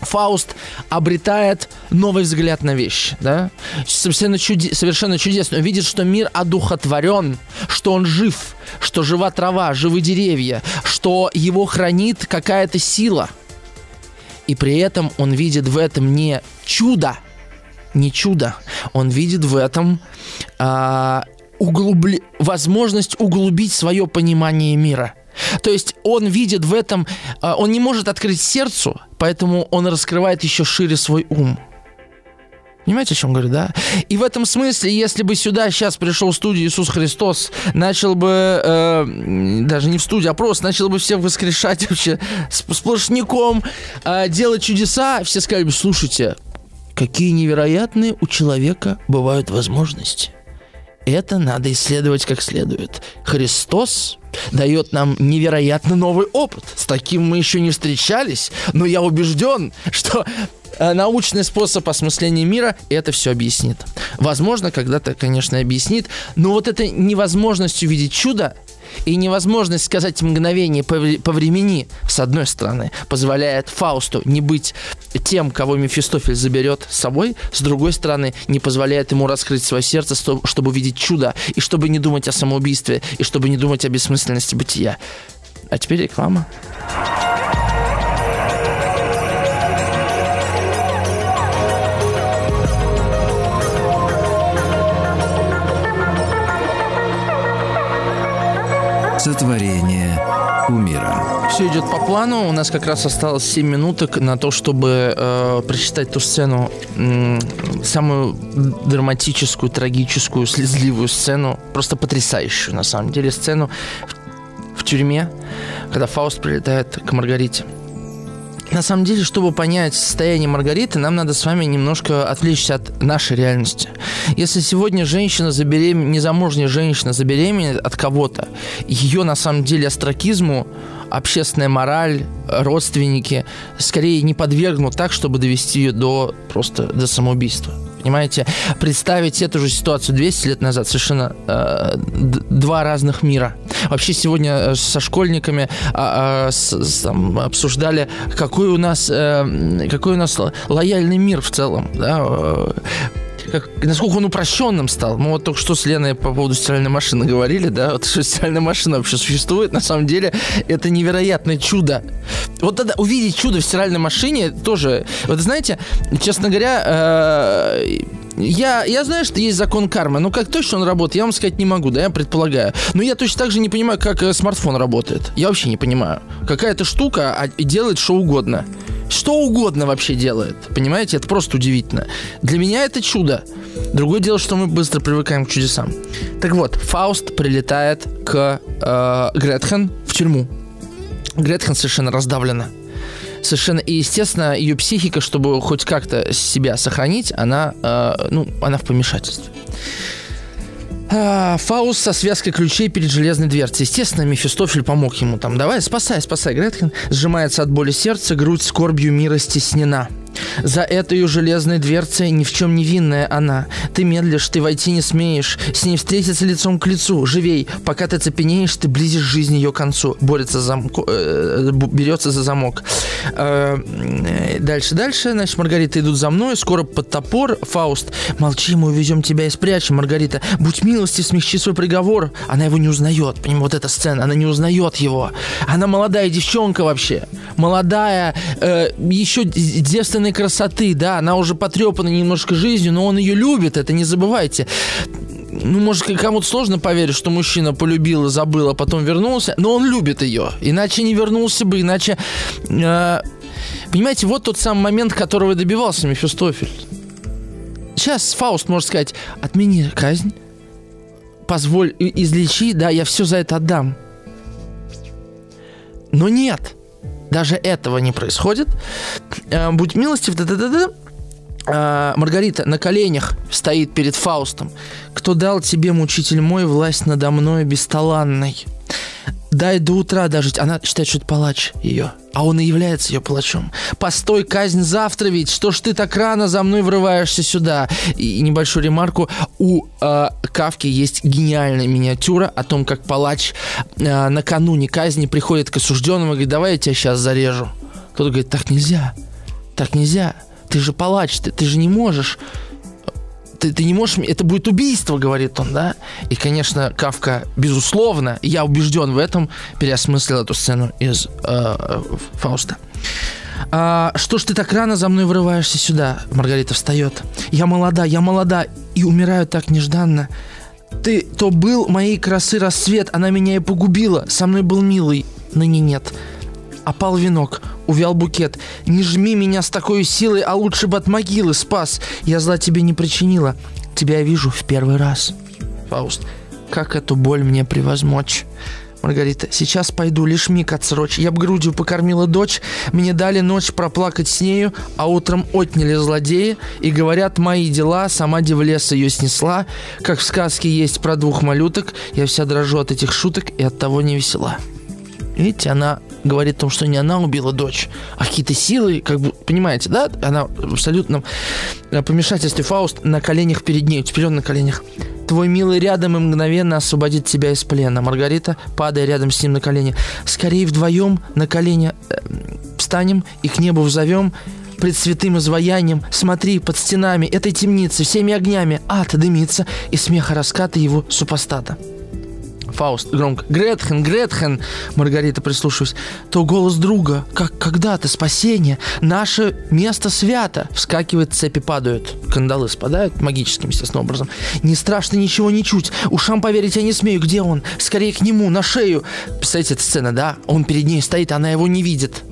Фауст обретает новый взгляд на вещи, да? Совершенно, чуде- совершенно чудесно. Он видит, что мир одухотворен, что он жив, что жива трава, живы деревья, что его хранит какая-то сила. И при этом он видит в этом не чудо, не чудо. Он видит в этом а, углубли... возможность углубить свое понимание мира. То есть он видит в этом, а, он не может открыть сердцу, поэтому он раскрывает еще шире свой ум. Понимаете, о чем говорю, да? И в этом смысле, если бы сюда сейчас пришел в студию Иисус Христос, начал бы, э, даже не в студию, а просто начал бы всех воскрешать вообще сплошняком, э, делать чудеса, все сказали бы, слушайте, какие невероятные у человека бывают возможности. Это надо исследовать как следует. Христос дает нам невероятно новый опыт. С таким мы еще не встречались, но я убежден, что э, научный способ осмысления мира это все объяснит. Возможно, когда-то, конечно, объяснит, но вот эта невозможность увидеть чудо, и невозможность сказать мгновение по, времени, с одной стороны, позволяет Фаусту не быть тем, кого Мефистофель заберет с собой, с другой стороны, не позволяет ему раскрыть свое сердце, чтобы увидеть чудо, и чтобы не думать о самоубийстве, и чтобы не думать о бессмысленности бытия. А теперь реклама. Творение кумира. Все идет по плану. У нас как раз осталось 7 минуток на то, чтобы э, прочитать ту сцену, м- самую драматическую, трагическую, слезливую сцену, просто потрясающую на самом деле сцену в, в тюрьме, когда Фауст прилетает к Маргарите. На самом деле, чтобы понять состояние Маргариты, нам надо с вами немножко отвлечься от нашей реальности. Если сегодня женщина забеременеет, незамужняя женщина забеременеет от кого-то, ее на самом деле астракизму общественная мораль, родственники скорее не подвергнут так, чтобы довести ее до просто до самоубийства. Понимаете, представить эту же ситуацию 200 лет назад совершенно э, два разных мира. Вообще сегодня э, со школьниками э, с, с, там, обсуждали, какой у нас э, какой у нас лояльный мир в целом. Да? Как, насколько он упрощенным стал. Мы вот только что с Леной по поводу стиральной машины говорили, да, вот что стиральная машина вообще существует, на самом деле это невероятное чудо. Вот тогда увидеть чудо в стиральной машине тоже, вот знаете, честно говоря, э, я, я знаю, что есть закон кармы, но как точно он работает, я вам сказать не могу, да, я предполагаю. Но я точно так же не понимаю, как э, смартфон работает. Я вообще не понимаю. Какая-то штука а, делает что угодно что угодно вообще делает. Понимаете, это просто удивительно. Для меня это чудо. Другое дело, что мы быстро привыкаем к чудесам. Так вот, Фауст прилетает к э, Гретхен в тюрьму. Гретхен совершенно раздавлена. Совершенно, и естественно, ее психика, чтобы хоть как-то себя сохранить, она, э, ну, она в помешательстве. А, Фауст со связкой ключей перед железной дверцей. Естественно, Мефистофель помог ему там. Давай, спасай, спасай. Гретхен сжимается от боли сердца, грудь скорбью мира стеснена. За этой железной дверцей ни в чем не винная она. Ты медлишь, ты войти не смеешь. С ней встретиться лицом к лицу. Живей, пока ты цепенеешь, ты близишь жизнь ее к концу. Борется за э, берется за замок. Э, дальше, дальше. Значит, Маргарита идут за мной. Скоро под топор. Фауст. Молчи, мы увезем тебя и спрячем, Маргарита. Будь милости, смягчи свой приговор. Она его не узнает. Понимаете, вот эта сцена. Она не узнает его. Она молодая девчонка вообще. Молодая, э, еще девственная божественной красоты, да, она уже потрепана немножко жизнью, но он ее любит, это не забывайте ну, может, кому-то сложно поверить, что мужчина полюбил и забыл, а потом вернулся, но он любит ее. Иначе не вернулся бы, иначе... Э, понимаете, вот тот самый момент, которого добивался Мефистофель. Сейчас Фауст может сказать, отмени казнь, позволь излечи, да, я все за это отдам. Но нет. Даже этого не происходит. Э, будь милостив, да-да-да-да. А, Маргарита на коленях стоит перед Фаустом. «Кто дал тебе, мучитель мой, власть надо мной бесталанной?» Дай до утра дожить. Она считает, что это палач ее. А он и является ее палачом. Постой, казнь завтра ведь. Что ж ты так рано за мной врываешься сюда? И небольшую ремарку. У э, Кавки есть гениальная миниатюра о том, как палач э, накануне казни приходит к осужденному и говорит, давай я тебя сейчас зарежу. Кто-то говорит, так нельзя. Так нельзя. Ты же палач, ты, ты же не можешь ты, ты не можешь... Это будет убийство, говорит он, да? И, конечно, Кавка, безусловно, я убежден в этом, переосмыслил эту сцену из э, Фауста. А, что ж ты так рано за мной врываешься сюда? Маргарита встает. Я молода, я молода и умираю так нежданно. Ты то был моей красы рассвет, она меня и погубила. Со мной был милый, ныне нет. Опал венок, увял букет. Не жми меня с такой силой, а лучше бы от могилы спас. Я зла тебе не причинила. Тебя вижу в первый раз. Фауст, как эту боль мне превозмочь? Маргарита, сейчас пойду, лишь миг отсрочь. Я б грудью покормила дочь, мне дали ночь проплакать с нею, а утром отняли злодеи, и говорят мои дела, сама девлеса ее снесла, как в сказке есть про двух малюток, я вся дрожу от этих шуток и от того не весела. Видите, она говорит о том, что не она убила дочь, а какие-то силы, как бы, понимаете, да? Она в абсолютном э, помешательстве Фауст на коленях перед ней, теперь он на коленях. Твой милый рядом и мгновенно освободит тебя из плена. Маргарита, падая рядом с ним на колени. Скорее вдвоем на колени э, встанем и к небу взовем пред святым изваянием. Смотри, под стенами этой темницы, всеми огнями ад дымится, и смеха раскаты его супостата. Фауст громко. Гретхен, Гретхен, Маргарита прислушиваясь. То голос друга, как когда-то, спасение. Наше место свято. Вскакивает, цепи падают. кандалы спадают магическим, естественно, образом. Не страшно ничего не чуть. Ушам поверить я не смею. Где он? Скорее к нему, на шею. Представляете, эта сцена, да? Он перед ней стоит, она его не видит.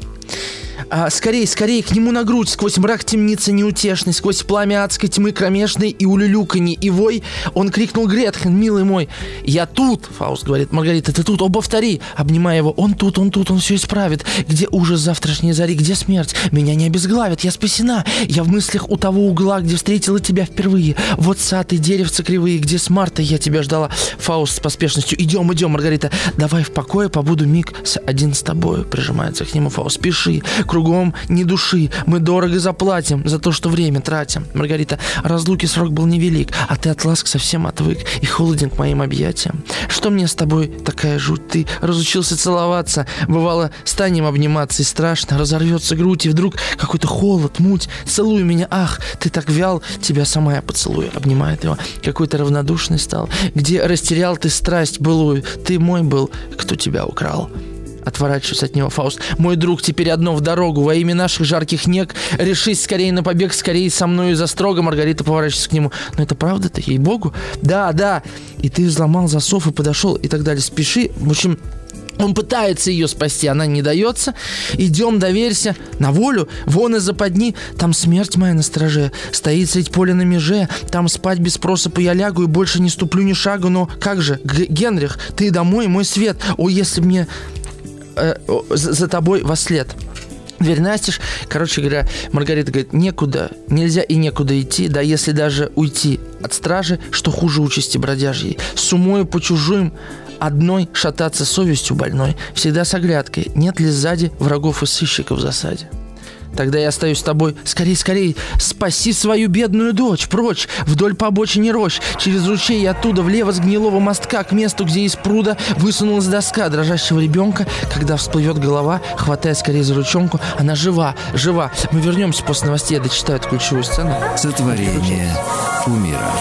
А, скорей, скорей, к нему на грудь, сквозь мрак темницы неутешный, сквозь пламя адской тьмы кромешной и улюлюканье, и вой, он крикнул Гретхен, милый мой, я тут, Фауст говорит, Маргарита, ты тут, о, повтори, обнимая его, он тут, он тут, он все исправит, где ужас завтрашней зари, где смерть, меня не обезглавит, я спасена, я в мыслях у того угла, где встретила тебя впервые, вот сад и деревца кривые, где с марта я тебя ждала, Фауст с поспешностью, идем, идем, Маргарита, давай в покое, побуду миг один с тобой, прижимается к нему Фауст, спеши, кругом ни души. Мы дорого заплатим за то, что время тратим. Маргарита, разлуки срок был невелик, а ты от ласк совсем отвык и холоден к моим объятиям. Что мне с тобой такая жуть? Ты разучился целоваться. Бывало, станем обниматься и страшно, разорвется грудь, и вдруг какой-то холод, муть. Целуй меня, ах, ты так вял, тебя сама я поцелую. Обнимает его. Какой-то равнодушный стал. Где растерял ты страсть былую? Ты мой был, кто тебя украл? Отворачиваюсь от него, Фауст. Мой друг, теперь одно в дорогу. Во имя наших жарких нег решись скорее на побег, скорее со мной за строго. Маргарита поворачивается к нему. Но это правда-то, ей-богу? Да, да. И ты взломал засов и подошел и так далее. Спеши. В общем, он пытается ее спасти, она не дается. Идем, доверься, на волю, вон из западни. Там смерть моя на страже, стоит средь поля на меже. Там спать без просыпа я лягу и больше не ступлю ни шагу. Но как же, Генрих, ты домой, мой свет. О, если мне э, за, тобой во след. Дверь настежь. Короче говоря, Маргарита говорит, некуда, нельзя и некуда идти, да если даже уйти от стражи, что хуже участи бродяжьей. С умою по чужим одной шататься совестью больной, всегда с оглядкой, нет ли сзади врагов и сыщиков в засаде. Тогда я остаюсь с тобой. Скорей, скорей, спаси свою бедную дочь. Прочь, вдоль по обочине рощ, через ручей и оттуда, влево с гнилого мостка, к месту, где из пруда высунулась доска дрожащего ребенка. Когда всплывет голова, хватая скорее за ручонку, она жива, жива. Мы вернемся после новостей, я дочитаю эту ключевую сцену. Сотворение умира.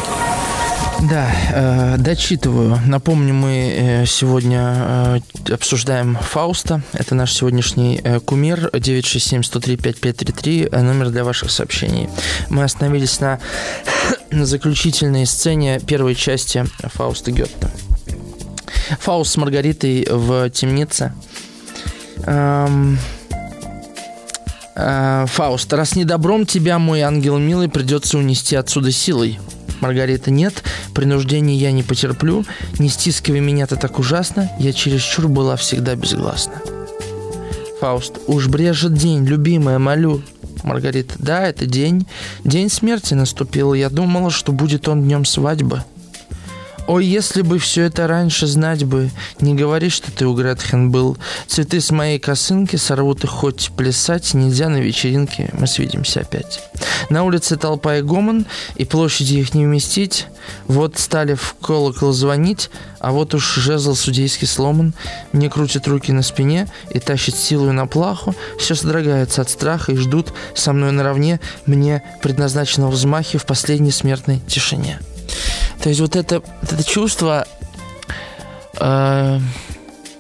Да, э, дочитываю. Напомню, мы э, сегодня э, обсуждаем Фауста. Это наш сегодняшний э, кумир 967-103-5533, э, номер для ваших сообщений. Мы остановились на заключительной сцене первой части Фауста Гетта. Фауст с Маргаритой в темнице. Эм, Фауст, раз не добром тебя, мой ангел милый, придется унести отсюда силой. Маргарита, нет, принуждения я не потерплю, не стискивай меня-то так ужасно, я чересчур была всегда безгласна. Фауст, уж брезжит день, любимая, молю. Маргарита, да, это день. День смерти наступил, я думала, что будет он днем свадьбы. Ой, если бы все это раньше знать бы, не говори, что ты у Гретхен был. Цветы с моей косынки сорвут их хоть плясать, нельзя на вечеринке, мы свидимся опять. На улице толпа и гомон, и площади их не вместить. Вот стали в колокол звонить, а вот уж жезл судейский сломан. Мне крутят руки на спине и тащит силу на плаху. Все содрогаются от страха и ждут со мной наравне мне предназначенного взмахи в последней смертной тишине. То есть вот это, вот это чувство, э,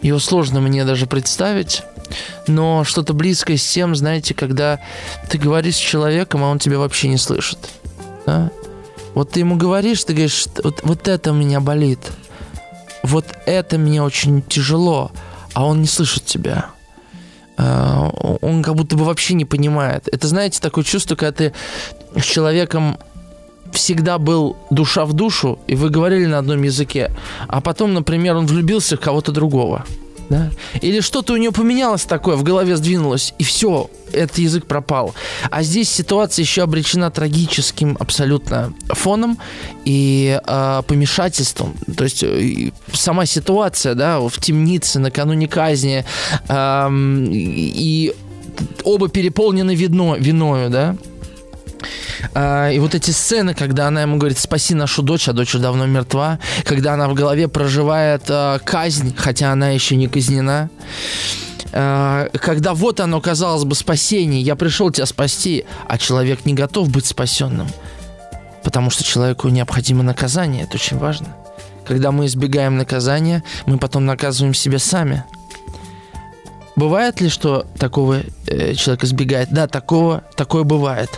его сложно мне даже представить, но что-то близкое с тем, знаете, когда ты говоришь с человеком, а он тебя вообще не слышит. Да? Вот ты ему говоришь, ты говоришь, вот, вот это меня болит, вот это мне очень тяжело, а он не слышит тебя. Э, он как будто бы вообще не понимает. Это, знаете, такое чувство, когда ты с человеком всегда был душа в душу, и вы говорили на одном языке, а потом, например, он влюбился в кого-то другого. Да? Или что-то у него поменялось такое, в голове сдвинулось, и все, этот язык пропал. А здесь ситуация еще обречена трагическим абсолютно фоном и э, помешательством. То есть э, сама ситуация, да, в темнице накануне казни, э, и оба переполнены вино, виною, да, и вот эти сцены, когда она ему говорит, спаси нашу дочь, а дочь давно мертва, когда она в голове проживает а, казнь, хотя она еще не казнена, а, когда вот оно, казалось бы, спасение, я пришел тебя спасти, а человек не готов быть спасенным, потому что человеку необходимо наказание, это очень важно. Когда мы избегаем наказания, мы потом наказываем себя сами. Бывает ли, что такого э, человек избегает? Да, такого, такое бывает.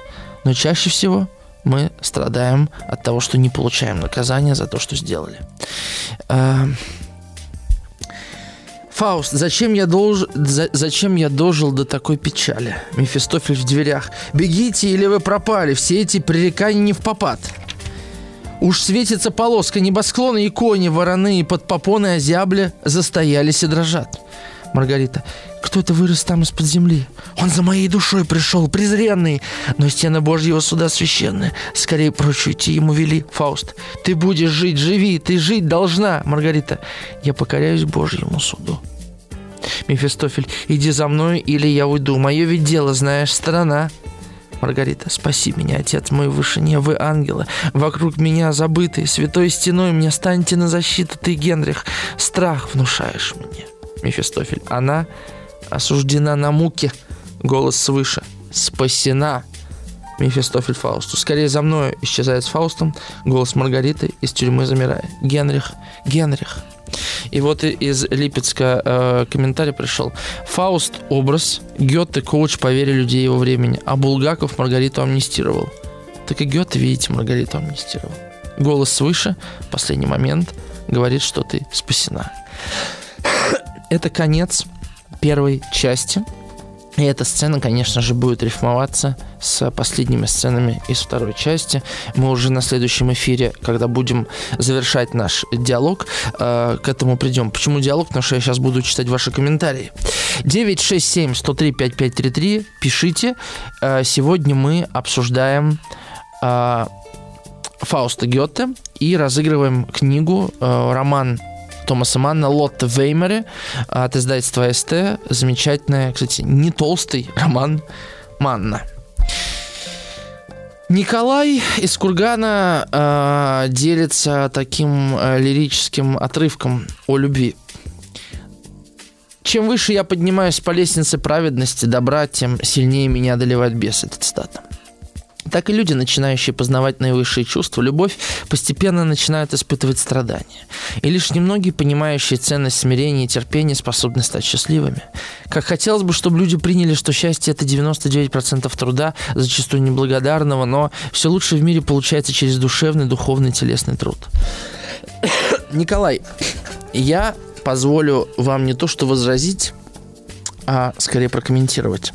Но чаще всего мы страдаем от того, что не получаем наказание за то, что сделали. А, Фауст, зачем я, долж... За... зачем я дожил до такой печали? Мефистофель в дверях. Бегите, или вы пропали. Все эти пререкания не в попад. Уж светится полоска, небосклоны и кони, вороны и под попоны озябли, застоялись и дрожат. Маргарита. Кто-то вырос там из-под земли. Он за моей душой пришел, презренный. Но стены Божьего суда священны. Скорее прочь уйти ему вели. Фауст. Ты будешь жить, живи, ты жить должна. Маргарита. Я покоряюсь Божьему суду. Мефистофель. Иди за мной, или я уйду. Мое ведь дело, знаешь, страна. Маргарита, спаси меня, Отец мой в вышине, вы ангелы, вокруг меня забытые, святой стеной мне станьте на защиту, ты, Генрих, страх внушаешь мне. Мефистофель, она осуждена на муки. Голос свыше. Спасена. Мефистофель Фаусту. Скорее за мною исчезает с Фаустом. Голос Маргариты из тюрьмы замирает. Генрих, Генрих. И вот из Липецка э, комментарий пришел. Фауст – образ, Гёте – коуч по вере людей его времени, а Булгаков Маргариту амнистировал. Так и Гёте, видите, Маргариту амнистировал. Голос свыше, последний момент, говорит, что ты спасена. Это конец первой части. И эта сцена, конечно же, будет рифмоваться с последними сценами из второй части. Мы уже на следующем эфире, когда будем завершать наш диалог, э, к этому придем. Почему диалог? Потому что я сейчас буду читать ваши комментарии. 967-103-5533. Пишите. Э, сегодня мы обсуждаем э, Фауста Гёте и разыгрываем книгу, роман Томаса Манна «Лотте Веймере» от издательства СТ. Замечательная, кстати, не толстый роман Манна. Николай из Кургана э, делится таким э, лирическим отрывком о любви. Чем выше я поднимаюсь по лестнице праведности, добра, тем сильнее меня одолевает бес. Это цитата так и люди, начинающие познавать наивысшие чувства, любовь, постепенно начинают испытывать страдания. И лишь немногие, понимающие ценность смирения и терпения, способны стать счастливыми. Как хотелось бы, чтобы люди приняли, что счастье – это 99% труда, зачастую неблагодарного, но все лучше в мире получается через душевный, духовный, телесный труд. Николай, я позволю вам не то что возразить, а скорее прокомментировать.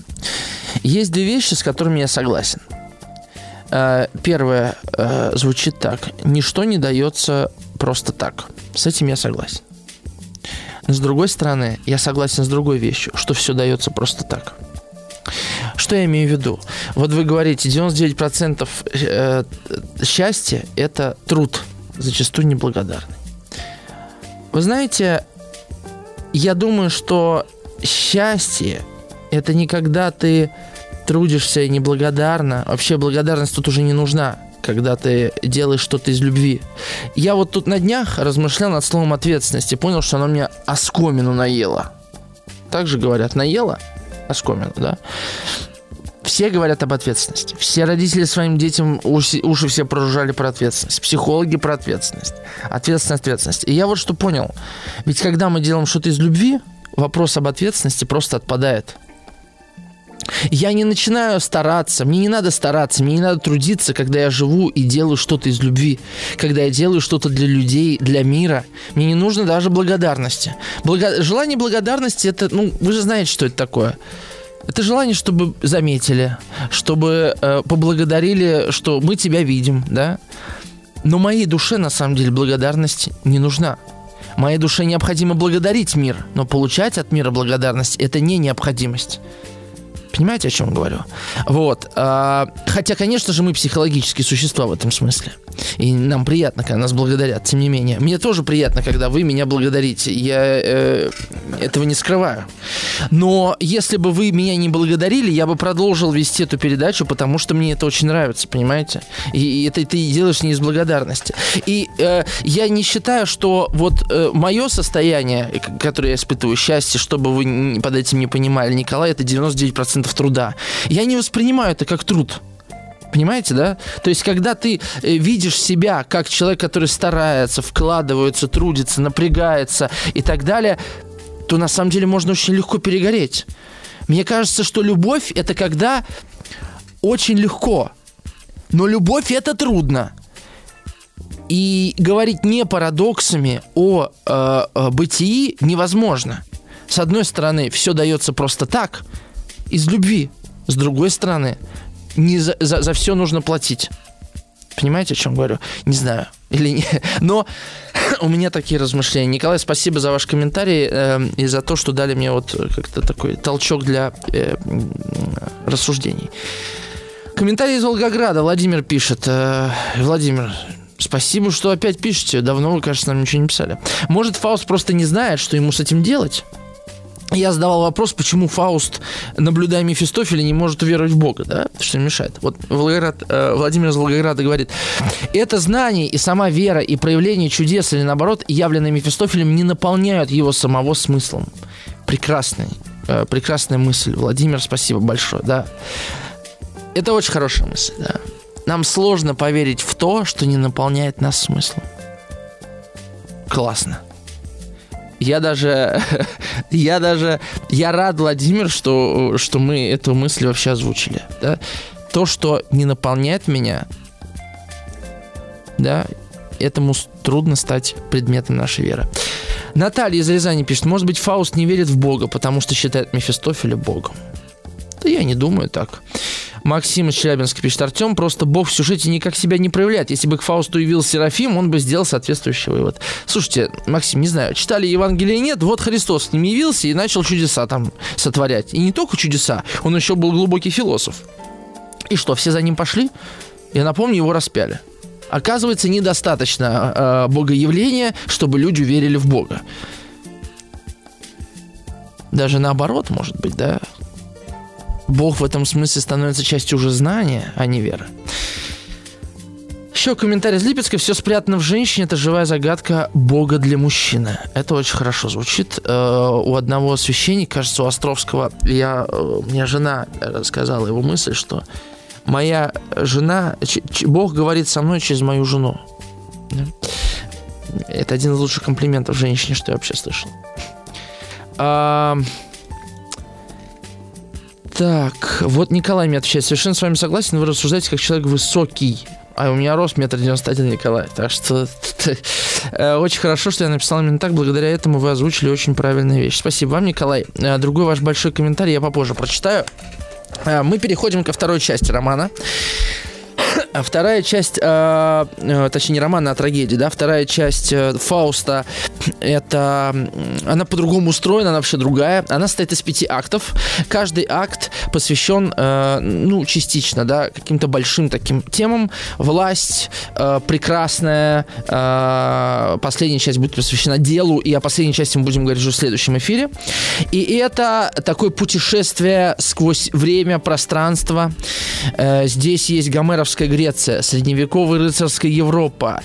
Есть две вещи, с которыми я согласен – первое э, звучит так. Ничто не дается просто так. С этим я согласен. Но с другой стороны, я согласен с другой вещью, что все дается просто так. Что я имею в виду? Вот вы говорите, 99% э, счастья – это труд, зачастую неблагодарный. Вы знаете, я думаю, что счастье – это не когда ты трудишься неблагодарно, вообще благодарность тут уже не нужна, когда ты делаешь что-то из любви. Я вот тут на днях размышлял над словом ответственности, понял, что оно меня оскомину наело. Так же говорят, наело оскомину, да? Все говорят об ответственности. Все родители своим детям уши, уши все прожужжали про ответственность. Психологи про ответственность. Ответственность, ответственность. И я вот что понял. Ведь когда мы делаем что-то из любви, вопрос об ответственности просто отпадает. Я не начинаю стараться, мне не надо стараться, мне не надо трудиться, когда я живу и делаю что-то из любви, когда я делаю что-то для людей, для мира. Мне не нужно даже благодарности. Благо... Желание благодарности это, ну, вы же знаете, что это такое. Это желание, чтобы заметили, чтобы э, поблагодарили, что мы тебя видим, да. Но моей душе на самом деле благодарность не нужна. Моей душе необходимо благодарить мир, но получать от мира благодарность это не необходимость. Понимаете, о чем говорю? Вот. А, хотя, конечно же, мы психологические существа в этом смысле. И нам приятно, когда нас благодарят. Тем не менее, мне тоже приятно, когда вы меня благодарите. Я э, этого не скрываю. Но если бы вы меня не благодарили, я бы продолжил вести эту передачу, потому что мне это очень нравится, понимаете? И, и это ты делаешь не из благодарности. И э, я не считаю, что вот э, мое состояние, которое я испытываю, счастье, чтобы вы под этим не понимали, Николай, это 99% труда. Я не воспринимаю это как труд. Понимаете, да? То есть, когда ты э, видишь себя как человек, который старается, вкладывается, трудится, напрягается и так далее, то на самом деле можно очень легко перегореть. Мне кажется, что любовь это когда очень легко. Но любовь это трудно. И говорить не парадоксами о э, э, бытии невозможно. С одной стороны, все дается просто так, из любви. С другой стороны, не за, за, за все нужно платить. Понимаете, о чем говорю? Не знаю. Или не. Но у меня такие размышления. Николай, спасибо за ваш комментарий э, и за то, что дали мне вот как-то такой толчок для э, рассуждений. Комментарий из Волгограда. Владимир пишет. Э, Владимир, Спасибо, что опять пишете. Давно вы, кажется, нам ничего не писали. Может, Фауст просто не знает, что ему с этим делать? Я задавал вопрос, почему Фауст, наблюдая Мефистофеля, не может уверовать в Бога, да? Что мешает? Вот Волгоград, э, Владимир из Волгограда говорит, это знание и сама вера и проявление чудес или наоборот, явленные Мефистофелем, не наполняют его самого смыслом. Прекрасный, э, прекрасная мысль. Владимир, спасибо большое, да. Это очень хорошая мысль, да. Нам сложно поверить в то, что не наполняет нас смыслом. Классно. Я даже, я даже, я рад, Владимир, что, что мы эту мысль вообще озвучили. Да? То, что не наполняет меня, да, этому трудно стать предметом нашей веры. Наталья из Рязани пишет, может быть, Фауст не верит в Бога, потому что считает Мефистофеля Богом. Да я не думаю так. Максим из Челябинска пишет, Артем, просто Бог в сюжете никак себя не проявляет. Если бы к Фаусту явился Серафим, он бы сделал соответствующий вывод. Слушайте, Максим, не знаю, читали Евангелие нет, вот Христос к ним явился и начал чудеса там сотворять. И не только чудеса, он еще был глубокий философ. И что, все за ним пошли? Я напомню, его распяли. Оказывается, недостаточно э, богоявления, чтобы люди верили в Бога. Даже наоборот, может быть, да? Бог в этом смысле становится частью уже знания, а не веры. Еще комментарий из Липецка. Все спрятано в женщине. Это живая загадка Бога для мужчины. Это очень хорошо звучит. Э, у одного священника, кажется, у Островского, я, э, мне жена рассказала его мысль, что моя жена, Бог говорит со мной через мою жену. Это один из лучших комплиментов женщине, что я вообще слышал. Так, вот Николай мне отвечает. Совершенно с вами согласен, вы рассуждаете как человек высокий. А у меня рост метр девяносто один, Николай. Так что э, очень хорошо, что я написал именно так. Благодаря этому вы озвучили очень правильные вещи. Спасибо вам, Николай. Э, другой ваш большой комментарий я попозже прочитаю. Э, мы переходим ко второй части романа. А вторая часть, э, э, точнее не романа, а трагедии, да, вторая часть э, Фауста, это, она по-другому устроена, она вообще другая. Она состоит из пяти актов. Каждый акт посвящен, э, ну, частично, да, каким-то большим таким темам. Власть, э, прекрасная, э, последняя часть будет посвящена делу, и о последней части мы будем говорить уже в следующем эфире. И это такое путешествие сквозь время, пространство. Э, здесь есть гомеровская Греция, средневековая рыцарская Европа,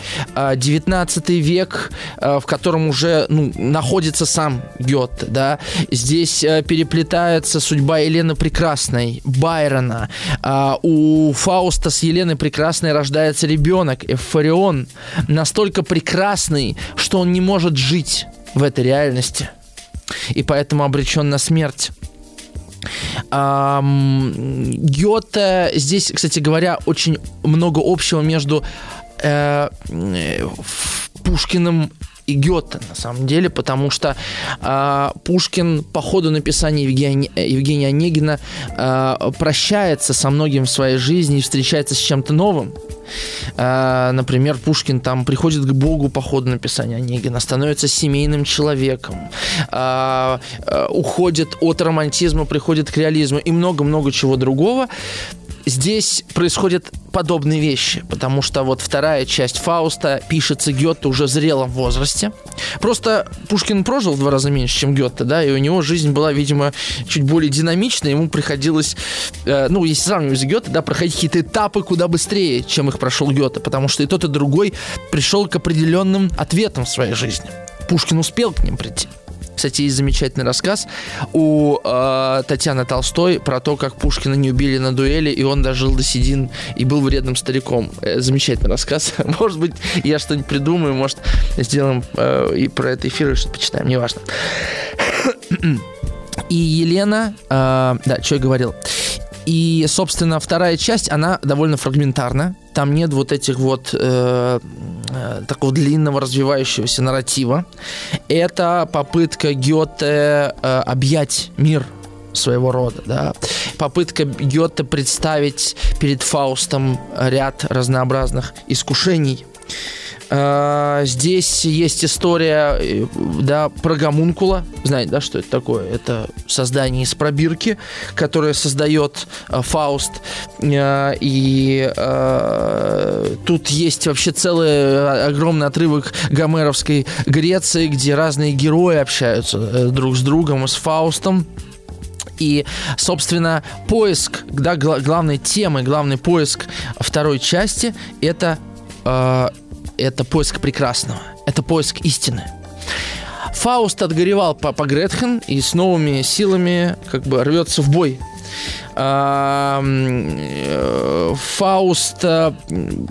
19 э, век, э, в котором уже ну, находится сам Гёте, да. Здесь э, переплетается судьба Елены Прекрасной, Байрона. У Фауста с Еленой Прекрасной рождается ребенок, Эфорион, настолько прекрасный, что он не может жить в этой реальности. И поэтому обречен на смерть. Гёте, здесь, кстати говоря, очень много общего между э, Пушкиным и Гёте, на самом деле, потому что э, Пушкин по ходу написания Евгения, Евгения Онегина э, прощается со многим в своей жизни и встречается с чем-то новым. Э, например, Пушкин там приходит к Богу по ходу написания Онегина, становится семейным человеком, э, э, уходит от романтизма, приходит к реализму и много-много чего другого здесь происходят подобные вещи, потому что вот вторая часть Фауста пишется Гёте уже в зрелом возрасте. Просто Пушкин прожил в два раза меньше, чем Гёте, да, и у него жизнь была, видимо, чуть более динамичная, ему приходилось, э, ну, если сравнивать с Гёте, да, проходить какие-то этапы куда быстрее, чем их прошел Гёте, потому что и тот, и другой пришел к определенным ответам в своей жизни. Пушкин успел к ним прийти. Кстати, есть замечательный рассказ у э, Татьяны Толстой про то, как Пушкина не убили на дуэли, и он дожил до седин и был вредным стариком. Э, замечательный рассказ. Может быть, я что-нибудь придумаю, может, сделаем э, и про это эфир, что-то почитаем, неважно. И Елена, э, да, что я говорил. И, собственно, вторая часть, она довольно фрагментарна. Там нет вот этих вот э, э, такого длинного развивающегося нарратива. Это попытка Гёте э, объять мир своего рода, да. Попытка Гёте представить перед Фаустом ряд разнообразных искушений, здесь есть история, э, да, про гомункула. Знаете, да, что это такое? Это создание из пробирки, которое создает э, Фауст. Э, и э, тут есть вообще целый огромный отрывок гомеровской Греции, где разные герои общаются друг с другом, с Фаустом. И, собственно, поиск, да, главной темы, главный поиск второй части – это это поиск прекрасного, это поиск истины. Фауст отгоревал папа Гретхен и с новыми силами как бы рвется в бой. А, э, Фауст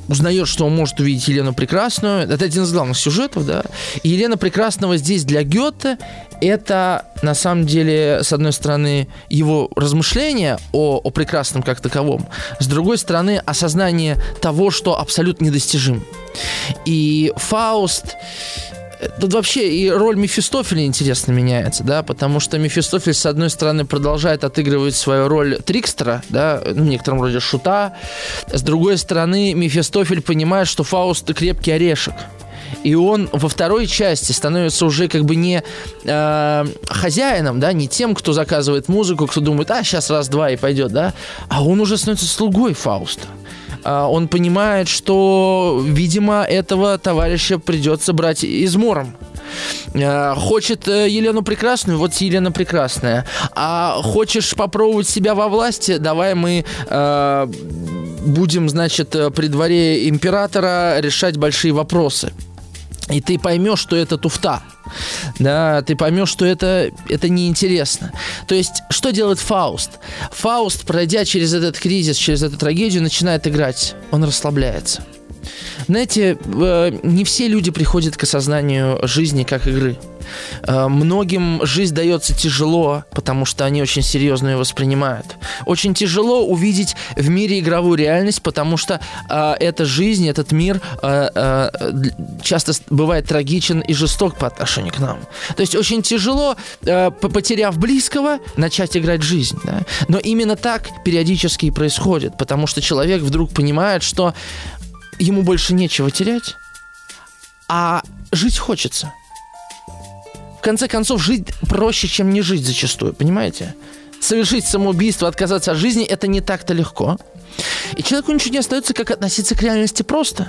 узнает, что он может увидеть Елену Прекрасную. Это один из главных сюжетов, да. И Елена Прекрасного здесь для Гёте это на самом деле, с одной стороны, его размышления о, о прекрасном как таковом, с другой стороны, осознание того, что абсолютно недостижим. И Фауст Тут вообще и роль Мефистофеля интересно меняется, да, потому что Мефистофель, с одной стороны, продолжает отыгрывать свою роль Трикстера, да, ну, в некотором роде шута, с другой стороны, Мефистофель понимает, что Фауст крепкий орешек, и он во второй части становится уже как бы не э, хозяином, да, не тем, кто заказывает музыку, кто думает, а сейчас раз-два и пойдет, да, а он уже становится слугой Фауста. А, он понимает, что, видимо, этого товарища придется брать измором. А, хочет э, Елену Прекрасную, вот Елена Прекрасная. А хочешь попробовать себя во власти, давай мы э, будем, значит, при дворе императора решать большие вопросы. И ты поймешь, что это туфта. Да, ты поймешь, что это, это неинтересно. То есть, что делает Фауст? Фауст, пройдя через этот кризис, через эту трагедию, начинает играть. Он расслабляется. Знаете, э, не все люди приходят к осознанию жизни как игры. Э, многим жизнь дается тяжело, потому что они очень серьезно ее воспринимают. Очень тяжело увидеть в мире игровую реальность, потому что э, эта жизнь, этот мир э, э, часто бывает трагичен и жесток по отношению к нам. То есть очень тяжело, э, потеряв близкого, начать играть жизнь. Да? Но именно так периодически и происходит, потому что человек вдруг понимает, что ему больше нечего терять, а жить хочется в конце концов, жить проще, чем не жить зачастую, понимаете? Совершить самоубийство, отказаться от жизни – это не так-то легко. И человеку ничего не остается, как относиться к реальности просто.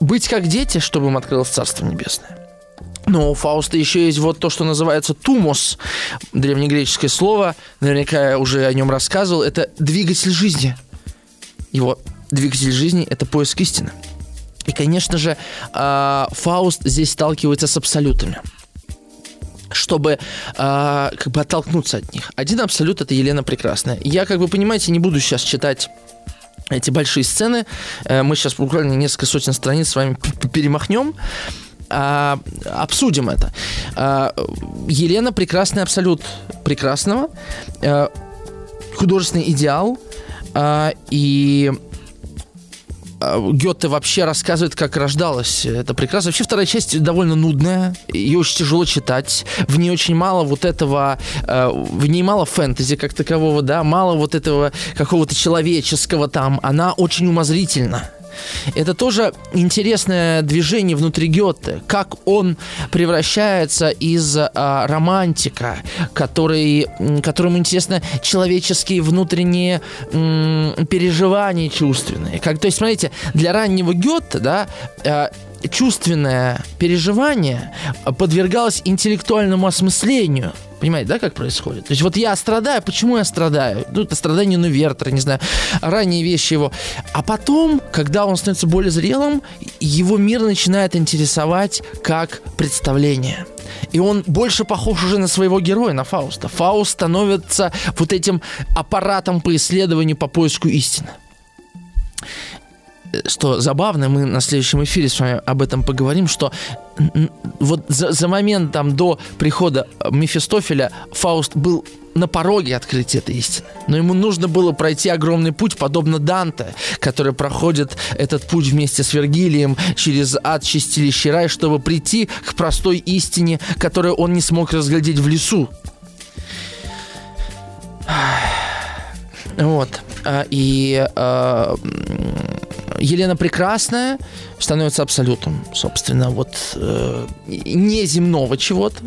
Быть как дети, чтобы им открылось Царство Небесное. Но у Фауста еще есть вот то, что называется тумос, древнегреческое слово, наверняка я уже о нем рассказывал, это двигатель жизни. Его двигатель жизни – это поиск истины. И, конечно же, а, Фауст здесь сталкивается с абсолютами чтобы э, как бы оттолкнуться от них. Один абсолют это Елена Прекрасная. Я, как вы понимаете, не буду сейчас читать эти большие сцены. Э, мы сейчас буквально несколько сотен страниц с вами перемахнем. Э, обсудим это. Э, Елена прекрасный абсолют прекрасного, э, художественный идеал э, и а, Гёте вообще рассказывает, как рождалась это прекрасно. Вообще вторая часть довольно нудная, ее очень тяжело читать. В ней очень мало вот этого, э, в ней мало фэнтези как такового, да, мало вот этого какого-то человеческого там. Она очень умозрительна. Это тоже интересное движение внутри Гёте, как он превращается из а, романтика, который, которому интересно человеческие внутренние м, переживания чувственные. Как, то есть, смотрите, для раннего Гёте, да, а, чувственное переживание подвергалось интеллектуальному осмыслению – Понимаете, да, как происходит? То есть вот я страдаю, почему я страдаю? Ну, это страдание Нувертера, не знаю, ранние вещи его. А потом, когда он становится более зрелым, его мир начинает интересовать как представление. И он больше похож уже на своего героя, на Фауста. Фауст становится вот этим аппаратом по исследованию, по поиску истины. Что забавно, мы на следующем эфире с вами об этом поговорим, что вот за, за момент там до прихода Мефистофеля Фауст был на пороге открытия этой истины. Но ему нужно было пройти огромный путь, подобно Данте, который проходит этот путь вместе с Вергилием через ад чистилища рай, чтобы прийти к простой истине, которую он не смог разглядеть в лесу. Вот. А, и а, Елена Прекрасная становится абсолютом, собственно, вот э, неземного чего-то.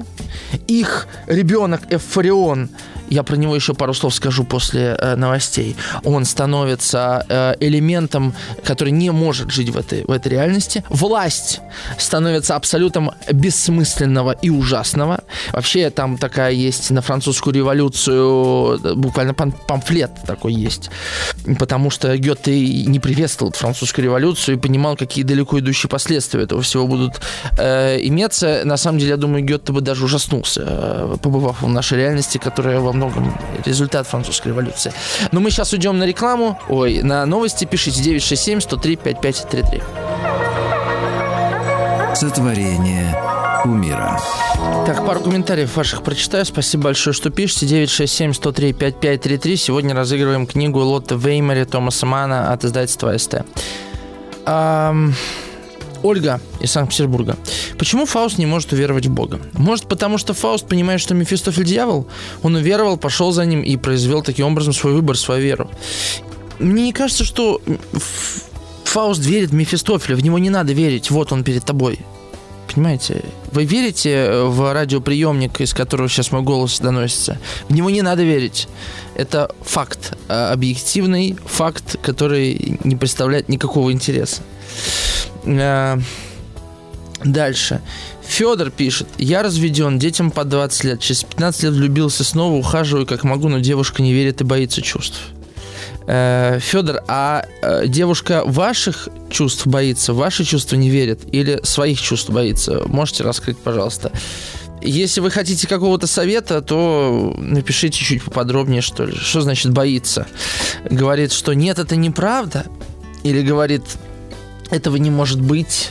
Их ребенок Эфорион я про него еще пару слов скажу после э, новостей, он становится э, элементом, который не может жить в этой, в этой реальности. Власть становится абсолютом бессмысленного и ужасного. Вообще там такая есть на французскую революцию, э, буквально пам памфлет такой есть. Потому что Гёте не приветствовал французскую революцию и понимал, какие далеко идущие последствия этого всего будут э, иметься. На самом деле, я думаю, Гёте бы даже ужаснулся, э, побывав в нашей реальности, которая во многом результат французской революции. Но мы сейчас уйдем на рекламу, ой, на новости. Пишите 967 103 5533. Сотворение умира. Так, пару комментариев ваших прочитаю. Спасибо большое, что пишете. 967-103-5533. Сегодня разыгрываем книгу Лотта Веймари Томаса Мана от издательства СТ. Эм, Ольга из Санкт-Петербурга. Почему Фауст не может уверовать в Бога? Может, потому что Фауст понимает, что Мефистофель дьявол? Он уверовал, пошел за ним и произвел таким образом свой выбор, свою веру. Мне не кажется, что Фауст верит в Мефистофеля, в него не надо верить, вот он перед тобой. Понимаете? Вы верите в радиоприемник, из которого сейчас мой голос доносится? В него не надо верить. Это факт, а, объективный факт, который не представляет никакого интереса. Э, дальше. Федор пишет. Я разведен, детям по 20 лет. Через 15 лет влюбился снова, ухаживаю как могу, но девушка не верит и боится чувств. Э, Федор, а э, девушка ваших чувств боится, ваши чувства не верит или своих чувств боится? Можете раскрыть, пожалуйста. Если вы хотите какого-то совета, то напишите чуть поподробнее, что ли. Что значит боится? Говорит, что нет, это неправда? Или говорит, этого не может быть,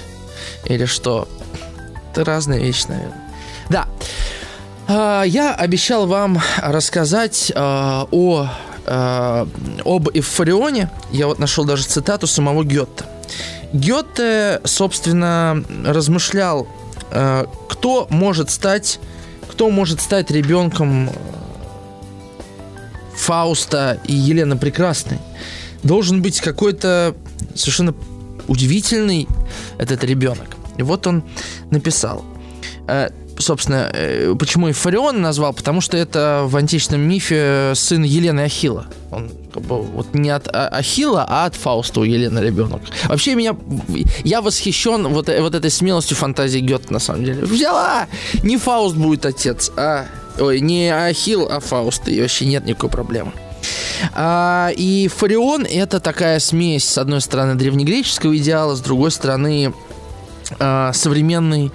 или что. Это разные вещи, наверное. Да. А, я обещал вам рассказать а, о, а, об Эвфорионе. Я вот нашел даже цитату самого Гетта. Гетте, собственно, размышлял, кто может стать, кто может стать ребенком Фауста и Елены Прекрасной. Должен быть какой-то совершенно удивительный этот ребенок. И вот он написал. Э, собственно, э, почему Эйфорион назвал? Потому что это в античном мифе сын Елены Ахила. Он как бы, вот не от а, Ахила, а от Фауста у Елены ребенок. Вообще меня, я восхищен вот, вот этой смелостью фантазии Гет на самом деле. Взяла! Не Фауст будет отец, а... Ой, не Ахил, а Фауст. И вообще нет никакой проблемы. А, и Фарион это такая смесь, с одной стороны, древнегреческого идеала, с другой стороны, современный,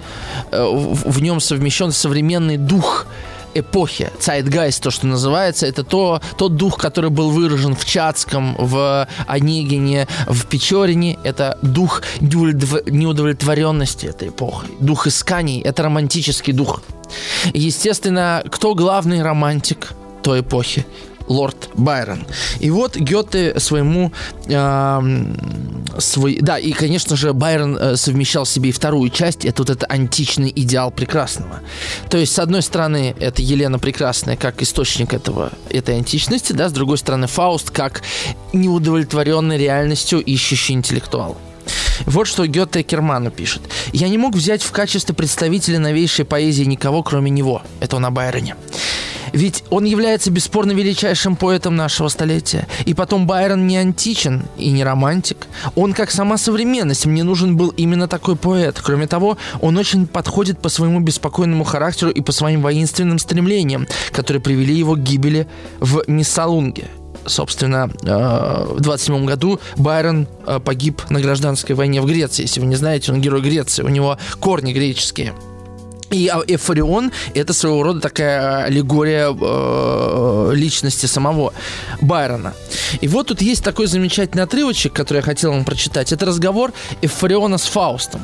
а, в, в нем совмещен современный дух эпохи, Zeitgeist, то, что называется, это то, тот дух, который был выражен в Чацком, в Онегине, в Печорине, это дух неудовлетворенности этой эпохи, дух исканий, это романтический дух. Естественно, кто главный романтик той эпохи? Лорд Байрон. И вот Гёте своему... Э, свой, да, и, конечно же, Байрон э, совмещал в себе и вторую часть. Это вот этот античный идеал прекрасного. То есть, с одной стороны, это Елена Прекрасная как источник этого, этой античности, да, с другой стороны, Фауст как неудовлетворенный реальностью ищущий интеллектуал. Вот что Гёте Керману пишет. «Я не мог взять в качестве представителя новейшей поэзии никого, кроме него». Это он о Байроне. Ведь он является бесспорно величайшим поэтом нашего столетия. И потом Байрон не античен и не романтик. Он как сама современность. Мне нужен был именно такой поэт. Кроме того, он очень подходит по своему беспокойному характеру и по своим воинственным стремлениям, которые привели его к гибели в Миссалунге собственно, э, в 27 году Байрон э, погиб на гражданской войне в Греции. Если вы не знаете, он герой Греции, у него корни греческие. И а, Эфарион – это своего рода такая аллегория э, личности самого Байрона. И вот тут есть такой замечательный отрывочек, который я хотел вам прочитать. Это разговор Эфариона с Фаустом.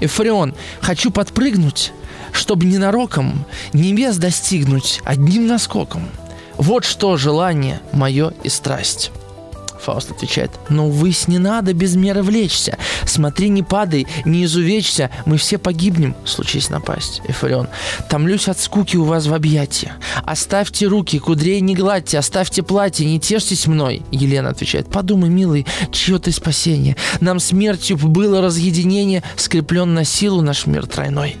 Эфарион, хочу подпрыгнуть, чтобы ненароком небес достигнуть одним наскоком. Вот что желание мое и страсть. Фауст отвечает, но высь не надо без меры влечься. Смотри, не падай, не изувечься, мы все погибнем, случись напасть. Эфарион, томлюсь от скуки у вас в объятия. Оставьте руки, кудрей не гладьте, оставьте платье, не тешьтесь мной. Елена отвечает, подумай, милый, чье ты спасение. Нам смертью было разъединение, скреплен на силу наш мир тройной.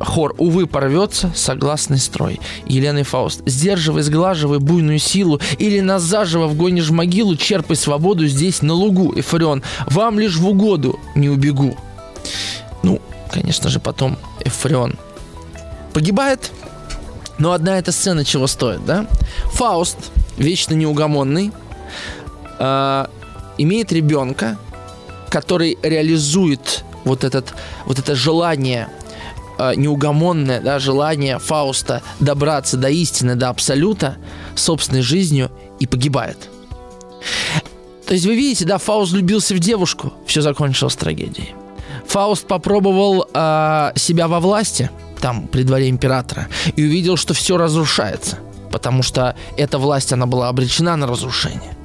Хор, увы, порвется, согласный строй. Елена и Фауст, сдерживай, сглаживай буйную силу, или нас заживо вгонишь в могилу, черпай свободу здесь на лугу. Эфарион, вам лишь в угоду не убегу. Ну, конечно же, потом Эфарион погибает, но одна эта сцена чего стоит, да? Фауст, вечно неугомонный, э, имеет ребенка, который реализует вот, этот, вот это желание неугомонное да, желание Фауста добраться до истины, до абсолюта собственной жизнью и погибает. То есть вы видите, да, Фауст влюбился в девушку, все закончилось трагедией. Фауст попробовал э, себя во власти, там, при дворе императора, и увидел, что все разрушается, потому что эта власть, она была обречена на разрушение.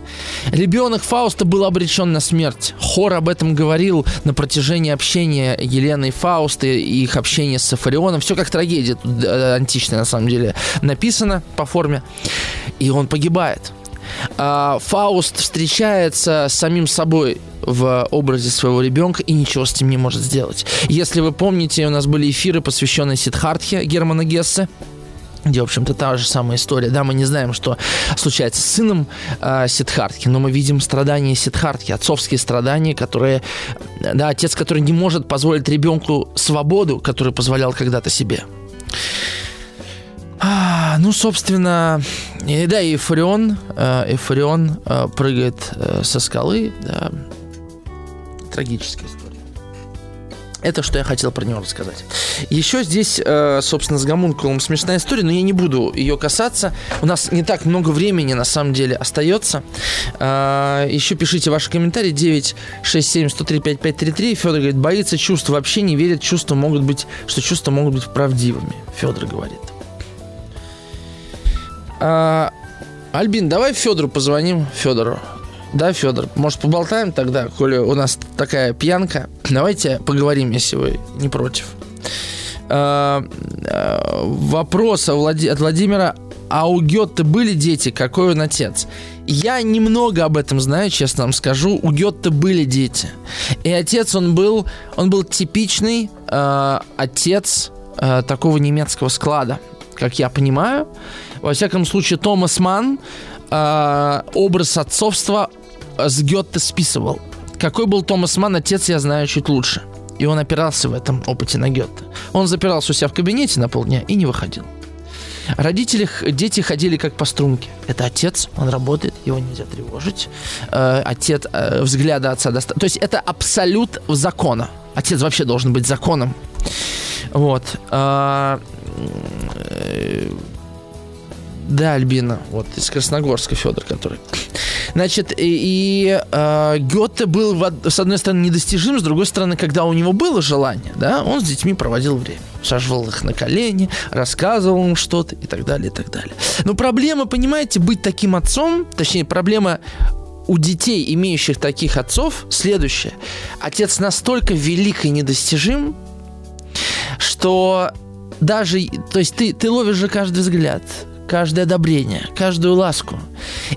Ребенок Фауста был обречен на смерть. Хор об этом говорил на протяжении общения Елены и Фауста и их общения с Эвфорионом. Все как трагедия э, античная на самом деле написано по форме. И он погибает. А Фауст встречается с самим собой в образе своего ребенка и ничего с этим не может сделать. Если вы помните, у нас были эфиры, посвященные Сидхартхе Германа Гессе где, в общем-то, та же самая история. Да, мы не знаем, что случается с сыном э, Сидхартки, но мы видим страдания Сидхартки, отцовские страдания, которые, да, отец, который не может позволить ребенку свободу, которую позволял когда-то себе. А, ну, собственно, и, да, и Эфарион, э, Эфарион э, прыгает э, со скалы, да, трагическая история. Это что я хотел про него рассказать. Еще здесь, э, собственно, с гомункулом смешная история, но я не буду ее касаться. У нас не так много времени, на самом деле, остается. Э, еще пишите ваши комментарии. 967 103 5533. Федор говорит, боится чувств, вообще не верит, чувства могут быть, что чувства могут быть правдивыми. Федор говорит. А, Альбин, давай Федору позвоним. Федору. Да, Федор? Может, поболтаем тогда, коли у нас такая пьянка? Давайте поговорим, если вы не против. А, а, вопрос от Владимира. А у Гетте были дети? Какой он отец? Я немного об этом знаю, честно вам скажу. У Гетте были дети. И отец он был, он был типичный э, отец э, такого немецкого склада, как я понимаю. Во всяком случае, Томас Ман э, образ отцовства с Гетте списывал. Какой был Томас Ман, отец я знаю чуть лучше. И он опирался в этом опыте на Гетте. Он запирался у себя в кабинете на полдня и не выходил. Родители, дети ходили как по струнке. Это отец, он работает, его нельзя тревожить. Э, отец, э, взгляда отца достаточно. То есть это абсолют закона. Отец вообще должен быть законом. Вот. Э, э да, Альбина, вот из Красногорска Федор, который. Значит, и, и э, Гёте был, с одной стороны, недостижим, с другой стороны, когда у него было желание, да, он с детьми проводил время. Саживал их на колени, рассказывал им что-то и так далее, и так далее. Но проблема, понимаете, быть таким отцом, точнее, проблема у детей, имеющих таких отцов, следующая. Отец настолько велик и недостижим, что даже, то есть ты, ты ловишь же каждый взгляд, каждое одобрение, каждую ласку.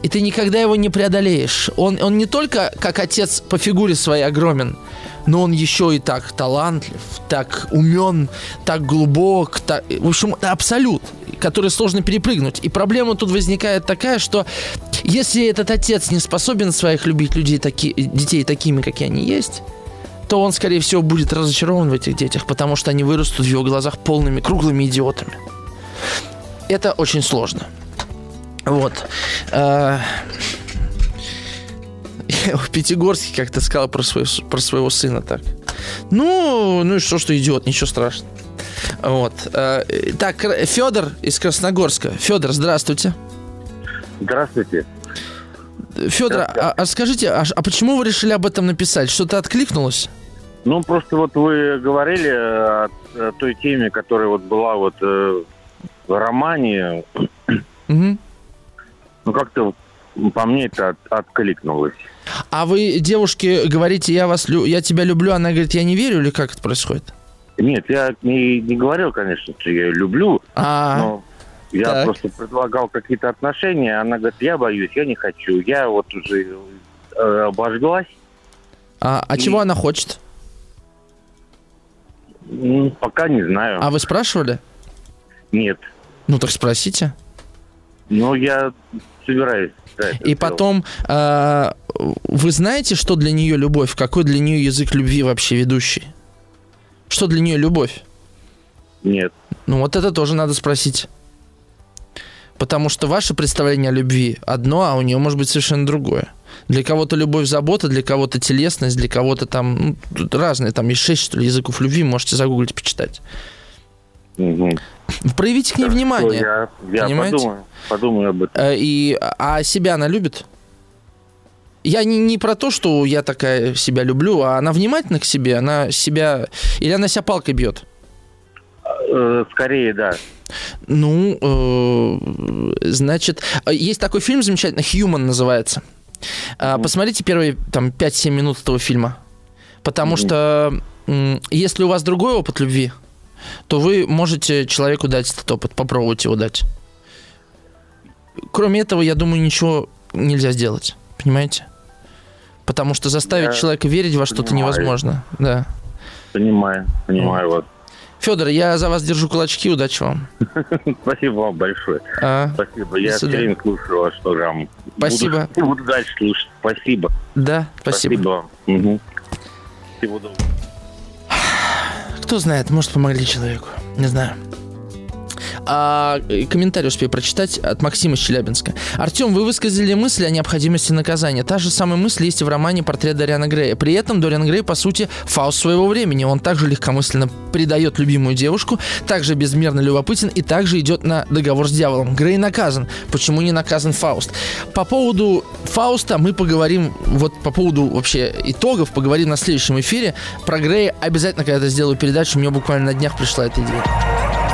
И ты никогда его не преодолеешь. Он, он не только как отец по фигуре своей огромен, но он еще и так талантлив, так умен, так глубок, так, в общем, абсолют, который сложно перепрыгнуть. И проблема тут возникает такая, что если этот отец не способен своих любить людей, таки, детей такими, какие они есть, то он, скорее всего, будет разочарован в этих детях, потому что они вырастут в его глазах полными, круглыми идиотами это очень сложно. Вот. А, в Пятигорске как-то сказал про, свой, про своего сына так. Ну, ну и что, что идиот, ничего страшного. Вот. Э, так, Федор из Красногорска. Федор, здравствуйте. Здравствуйте. Федор, а, а скажите, а, а почему вы решили об этом написать? Что-то откликнулось? Ну, просто вот вы говорили о, о той теме, которая вот была вот э, романе. Угу. Ну, как-то по мне это от, откликнулось. А вы девушке говорите, я вас, лю- я тебя люблю, она говорит, я не верю, или как это происходит? Нет, я не, не говорил, конечно, что я ее люблю, А, но я так. просто предлагал какие-то отношения, она говорит, я боюсь, я не хочу. Я вот уже э, обожглась, а, а чего она хочет? Пока не знаю. А вы спрашивали? Нет. Ну так спросите. Но я собираюсь. да, И сделать. потом, а, вы знаете, что для нее любовь? Какой для нее язык любви вообще ведущий? Что для нее любовь? Нет. Ну вот это тоже надо спросить. Потому что ваше представление о любви одно, а у нее может быть совершенно другое. Для кого-то любовь, забота, для кого-то телесность, для кого-то там ну, разные. Там есть шесть, что ли, языков любви, можете загуглить, почитать. Мгм. Проявите к ней Хорошо, внимание. Я, я Понимаете? подумаю, подумаю об этом. Э, И, а себя она любит? Я не, не про то, что я такая себя люблю, а она внимательна к себе, она себя... Или она себя палкой бьет? Э, Скорее, да. Ну, э, значит, э, есть такой фильм замечательный, «Human» называется. Мгм. Посмотрите первые там 5-7 минут этого фильма. Потому Мгм. что если у вас другой опыт любви, то вы можете человеку дать этот опыт, попробовать его дать. Кроме этого, я думаю, ничего нельзя сделать. Понимаете? Потому что заставить Я человека верить во что-то невозможно. Да. Понимаю, понимаю вас. Федор, я за вас держу кулачки, удачи вам. Спасибо вам большое. А, Спасибо. Я все время слушаю ваш программу. Спасибо. Буду, буду дальше слушать. Спасибо. да, спасибо. вам. Мгм. Всего доброго. Кто знает, может, помогли человеку. Не знаю. А, э, комментарий успею прочитать от Максима Челябинска. Артем, вы высказали мысль о необходимости наказания. Та же самая мысль есть в романе «Портрет Дориана Грея». При этом Дориан Грей, по сути, фауст своего времени. Он также легкомысленно предает любимую девушку, также безмерно любопытен и также идет на договор с дьяволом. Грей наказан. Почему не наказан Фауст? По поводу Фауста мы поговорим, вот по поводу вообще итогов, поговорим на следующем эфире. Про Грея обязательно когда-то сделаю передачу. Мне буквально на днях пришла эта идея.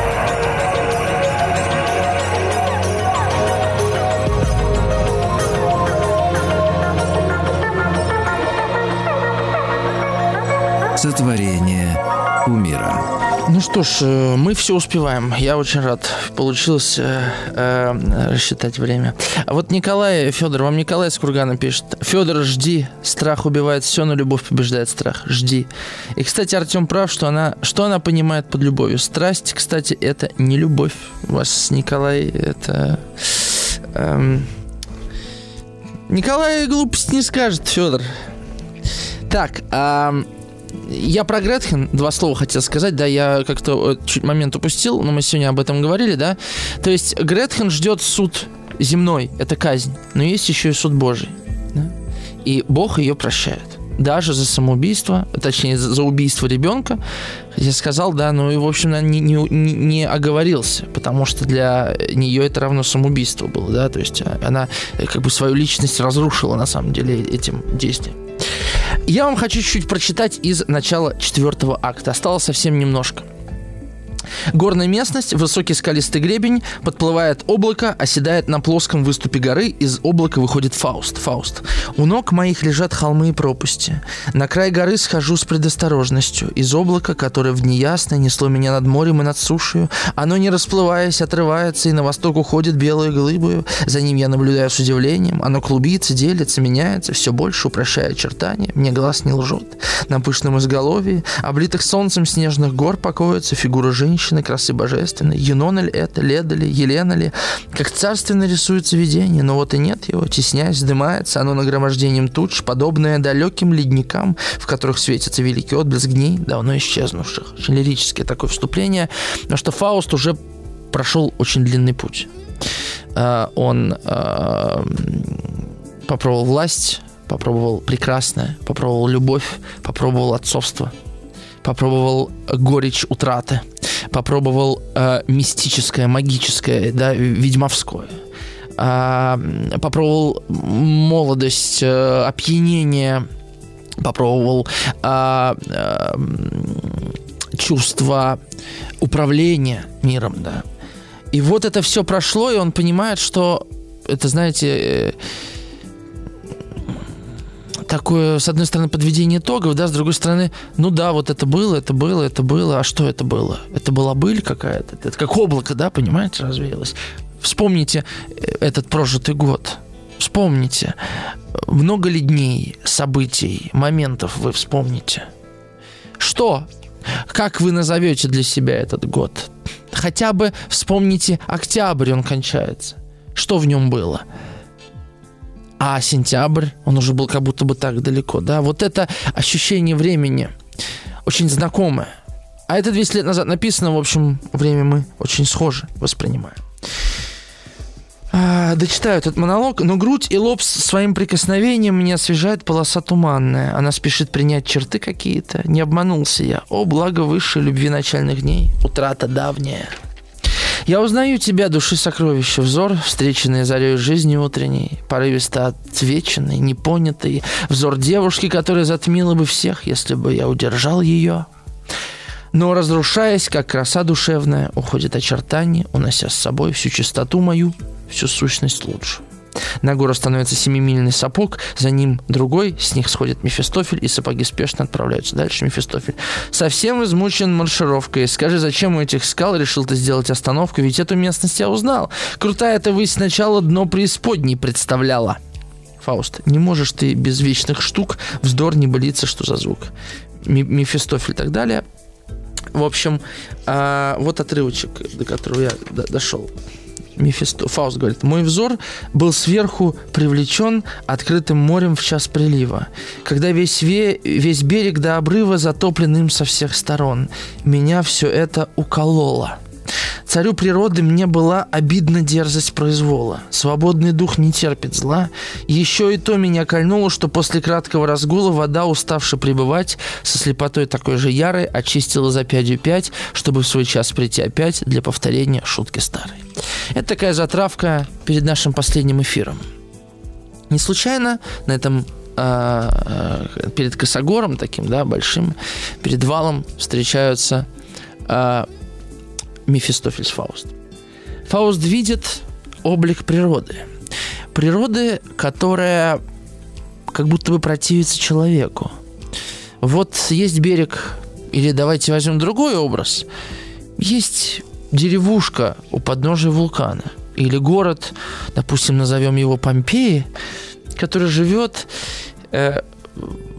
Сотворение умира. Ну что ж, э, мы все успеваем. Я очень рад. Получилось э, э, рассчитать время. А вот Николай, Федор, вам Николай с Кургана пишет. Федор, жди. Страх убивает все, но любовь побеждает страх. Жди. И, кстати, Артем прав, что она, что она понимает под любовью. Страсть, кстати, это не любовь. У вас, Николай, это... эм, Николай глупость не скажет, Федор. Так, ам, я про Гретхен два слова хотел сказать, да, я как-то э, чуть момент упустил, но мы сегодня об этом говорили, да. То есть Гретхен ждет суд земной, это казнь, но есть еще и суд Божий, да? и Бог ее прощает. Даже за самоубийство, точнее, за убийство ребенка, я сказал, да, ну и, в общем, не, не, не- не оговорился, потому что для нее это равно самоубийство было, да, то есть э, она э, как бы свою личность разрушила на самом деле этим действием. Я вам хочу чуть-чуть прочитать из начала четвертого акта. Осталось совсем немножко. Горная местность, высокий скалистый гребень, подплывает облако, оседает на плоском выступе горы, из облака выходит Фауст. Фауст. У ног моих лежат холмы и пропасти. На край горы схожу с предосторожностью. Из облака, которое в дни ясные несло меня над морем и над сушей, оно не расплываясь, отрывается и на восток уходит белую глыбою. За ним я наблюдаю с удивлением. Оно клубится, делится, меняется, все больше упрощая очертания. Мне глаз не лжет. На пышном изголовье, облитых солнцем снежных гор покоится фигура женщины, красы божественной. Юнона ли это, Леда ли, Елена ли? Как царственно рисуется видение, но вот и нет его. Теснясь, вздымается оно нагромождением туч, подобное далеким ледникам, в которых светится великий отблеск дней, давно исчезнувших. Очень лирическое такое вступление, потому что Фауст уже прошел очень длинный путь. А, Он а, попробовал власть, попробовал прекрасное, попробовал любовь, попробовал отцовство. Попробовал горечь утраты, попробовал э, мистическое, магическое, да, ведьмовское. Э, попробовал молодость, э, опьянение, попробовал э, э, чувство управления миром, да. И вот это все прошло, и он понимает, что это, знаете, э, такое, с одной стороны, подведение итогов, да, с другой стороны, ну да, вот это было, это было, это было, а что это было? Это была быль какая-то, это как облако, да, понимаете, развеялось. Вспомните э, этот прожитый год. Вспомните, много ли дней, событий, моментов вы вспомните? Что? Как вы назовете для себя этот год? Хотя бы вспомните октябрь, он кончается. Что в нем было? А сентябрь, он уже был как будто бы так далеко, да? Вот это ощущение времени очень знакомое. А это 200 лет назад написано, в общем, время мы очень схоже воспринимаем. А, дочитаю этот монолог, но грудь и лоб своим прикосновением мне освежает полоса туманная. Она спешит принять черты какие-то. Не обманулся я. О, благо высшей любви начальных дней. Утрата давняя. Я узнаю тебя, души сокровища, взор, встреченный зарей жизни утренней, порывисто отвеченный, непонятый, взор девушки, которая затмила бы всех, если бы я удержал ее. Но, разрушаясь, как краса душевная, уходит очертание, унося с собой всю чистоту мою, всю сущность лучше. На гору становится семимильный сапог, за ним другой, с них сходит Мефистофель, и сапоги спешно отправляются дальше. Мефистофель совсем измучен маршировкой. Скажи, зачем у этих скал решил ты сделать остановку? Ведь эту местность я узнал. Крутая это вы сначала дно преисподней представляла. Фауст, не можешь ты без вечных штук, вздор не болится, что за звук. Мефистофель и так далее. В общем, а, вот отрывочек, до которого я дошел. Мефисто, Фауст говорит, мой взор был сверху привлечен открытым морем в час прилива, когда весь, ве, весь берег до обрыва затоплен им со всех сторон. Меня все это укололо. Царю природы мне была обидна дерзость произвола. Свободный дух не терпит зла. Еще и то меня кольнуло, что после краткого разгула вода, уставши пребывать, со слепотой такой же ярой, очистила за пятью пять, чтобы в свой час прийти опять для повторения шутки старой. Это такая затравка перед нашим последним эфиром. Не случайно на этом э, э, перед Косогором таким, да, большим, перед валом встречаются э, Мефистофель с Фауст. Фауст видит облик природы. Природы, которая как будто бы противится человеку. Вот есть берег, или давайте возьмем другой образ. Есть деревушка у подножия вулкана. Или город, допустим, назовем его Помпеи, который живет, э,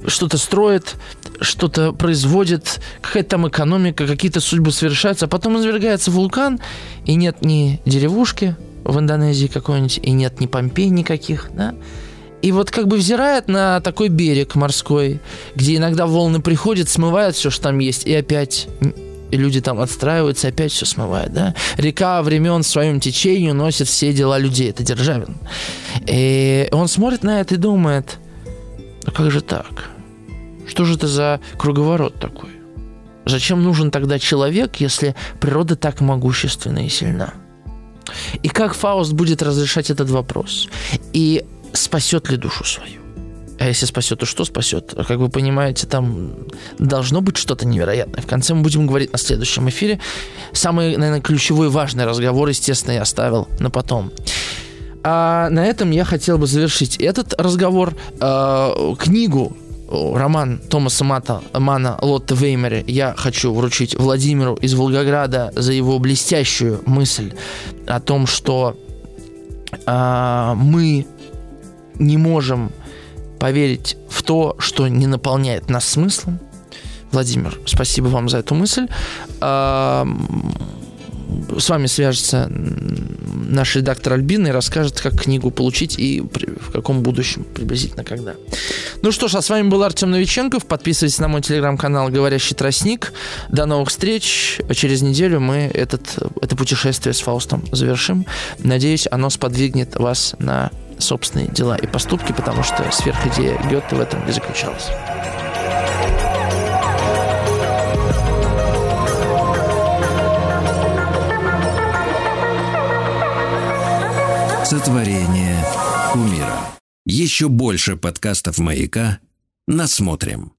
что-то строит, что-то производит, какая-то там экономика, какие-то судьбы совершаются, а потом извергается вулкан, и нет ни деревушки в Индонезии какой-нибудь, и нет ни Помпей никаких, да, и вот как бы взирает на такой берег морской, где иногда волны приходят, смывают все, что там есть, и опять люди там отстраиваются, опять все смывает, да. Река времен в своем течению носит все дела людей, это Державин. И он смотрит на это и думает, а как же так? Что же это за круговорот такой? Зачем нужен тогда человек, если природа так могущественна и сильна? И как Фауст будет разрешать этот вопрос? И спасет ли душу свою? А если спасет, то что спасет? Как вы понимаете, там должно быть что-то невероятное. В конце мы будем говорить на следующем эфире. Самый, наверное, ключевой важный разговор, естественно, я оставил на потом. А на этом я хотел бы завершить этот разговор. А, книгу роман Томаса Мата, Мана Лотте Веймере я хочу вручить Владимиру из Волгограда за его блестящую мысль о том, что а, мы не можем поверить в то, что не наполняет нас смыслом. Владимир, спасибо вам за эту мысль. А, с вами свяжется наш редактор Альбина и расскажет, как книгу получить и в каком будущем, приблизительно когда. Ну что ж, а с вами был Артем Новиченков. Подписывайтесь на мой телеграм-канал «Говорящий тростник». До новых встреч. Через неделю мы этот, это путешествие с Фаустом завершим. Надеюсь, оно сподвигнет вас на собственные дела и поступки, потому что сверхидея Гетте в этом и заключалась. Сотворение кумира. Еще больше подкастов «Маяка» насмотрим.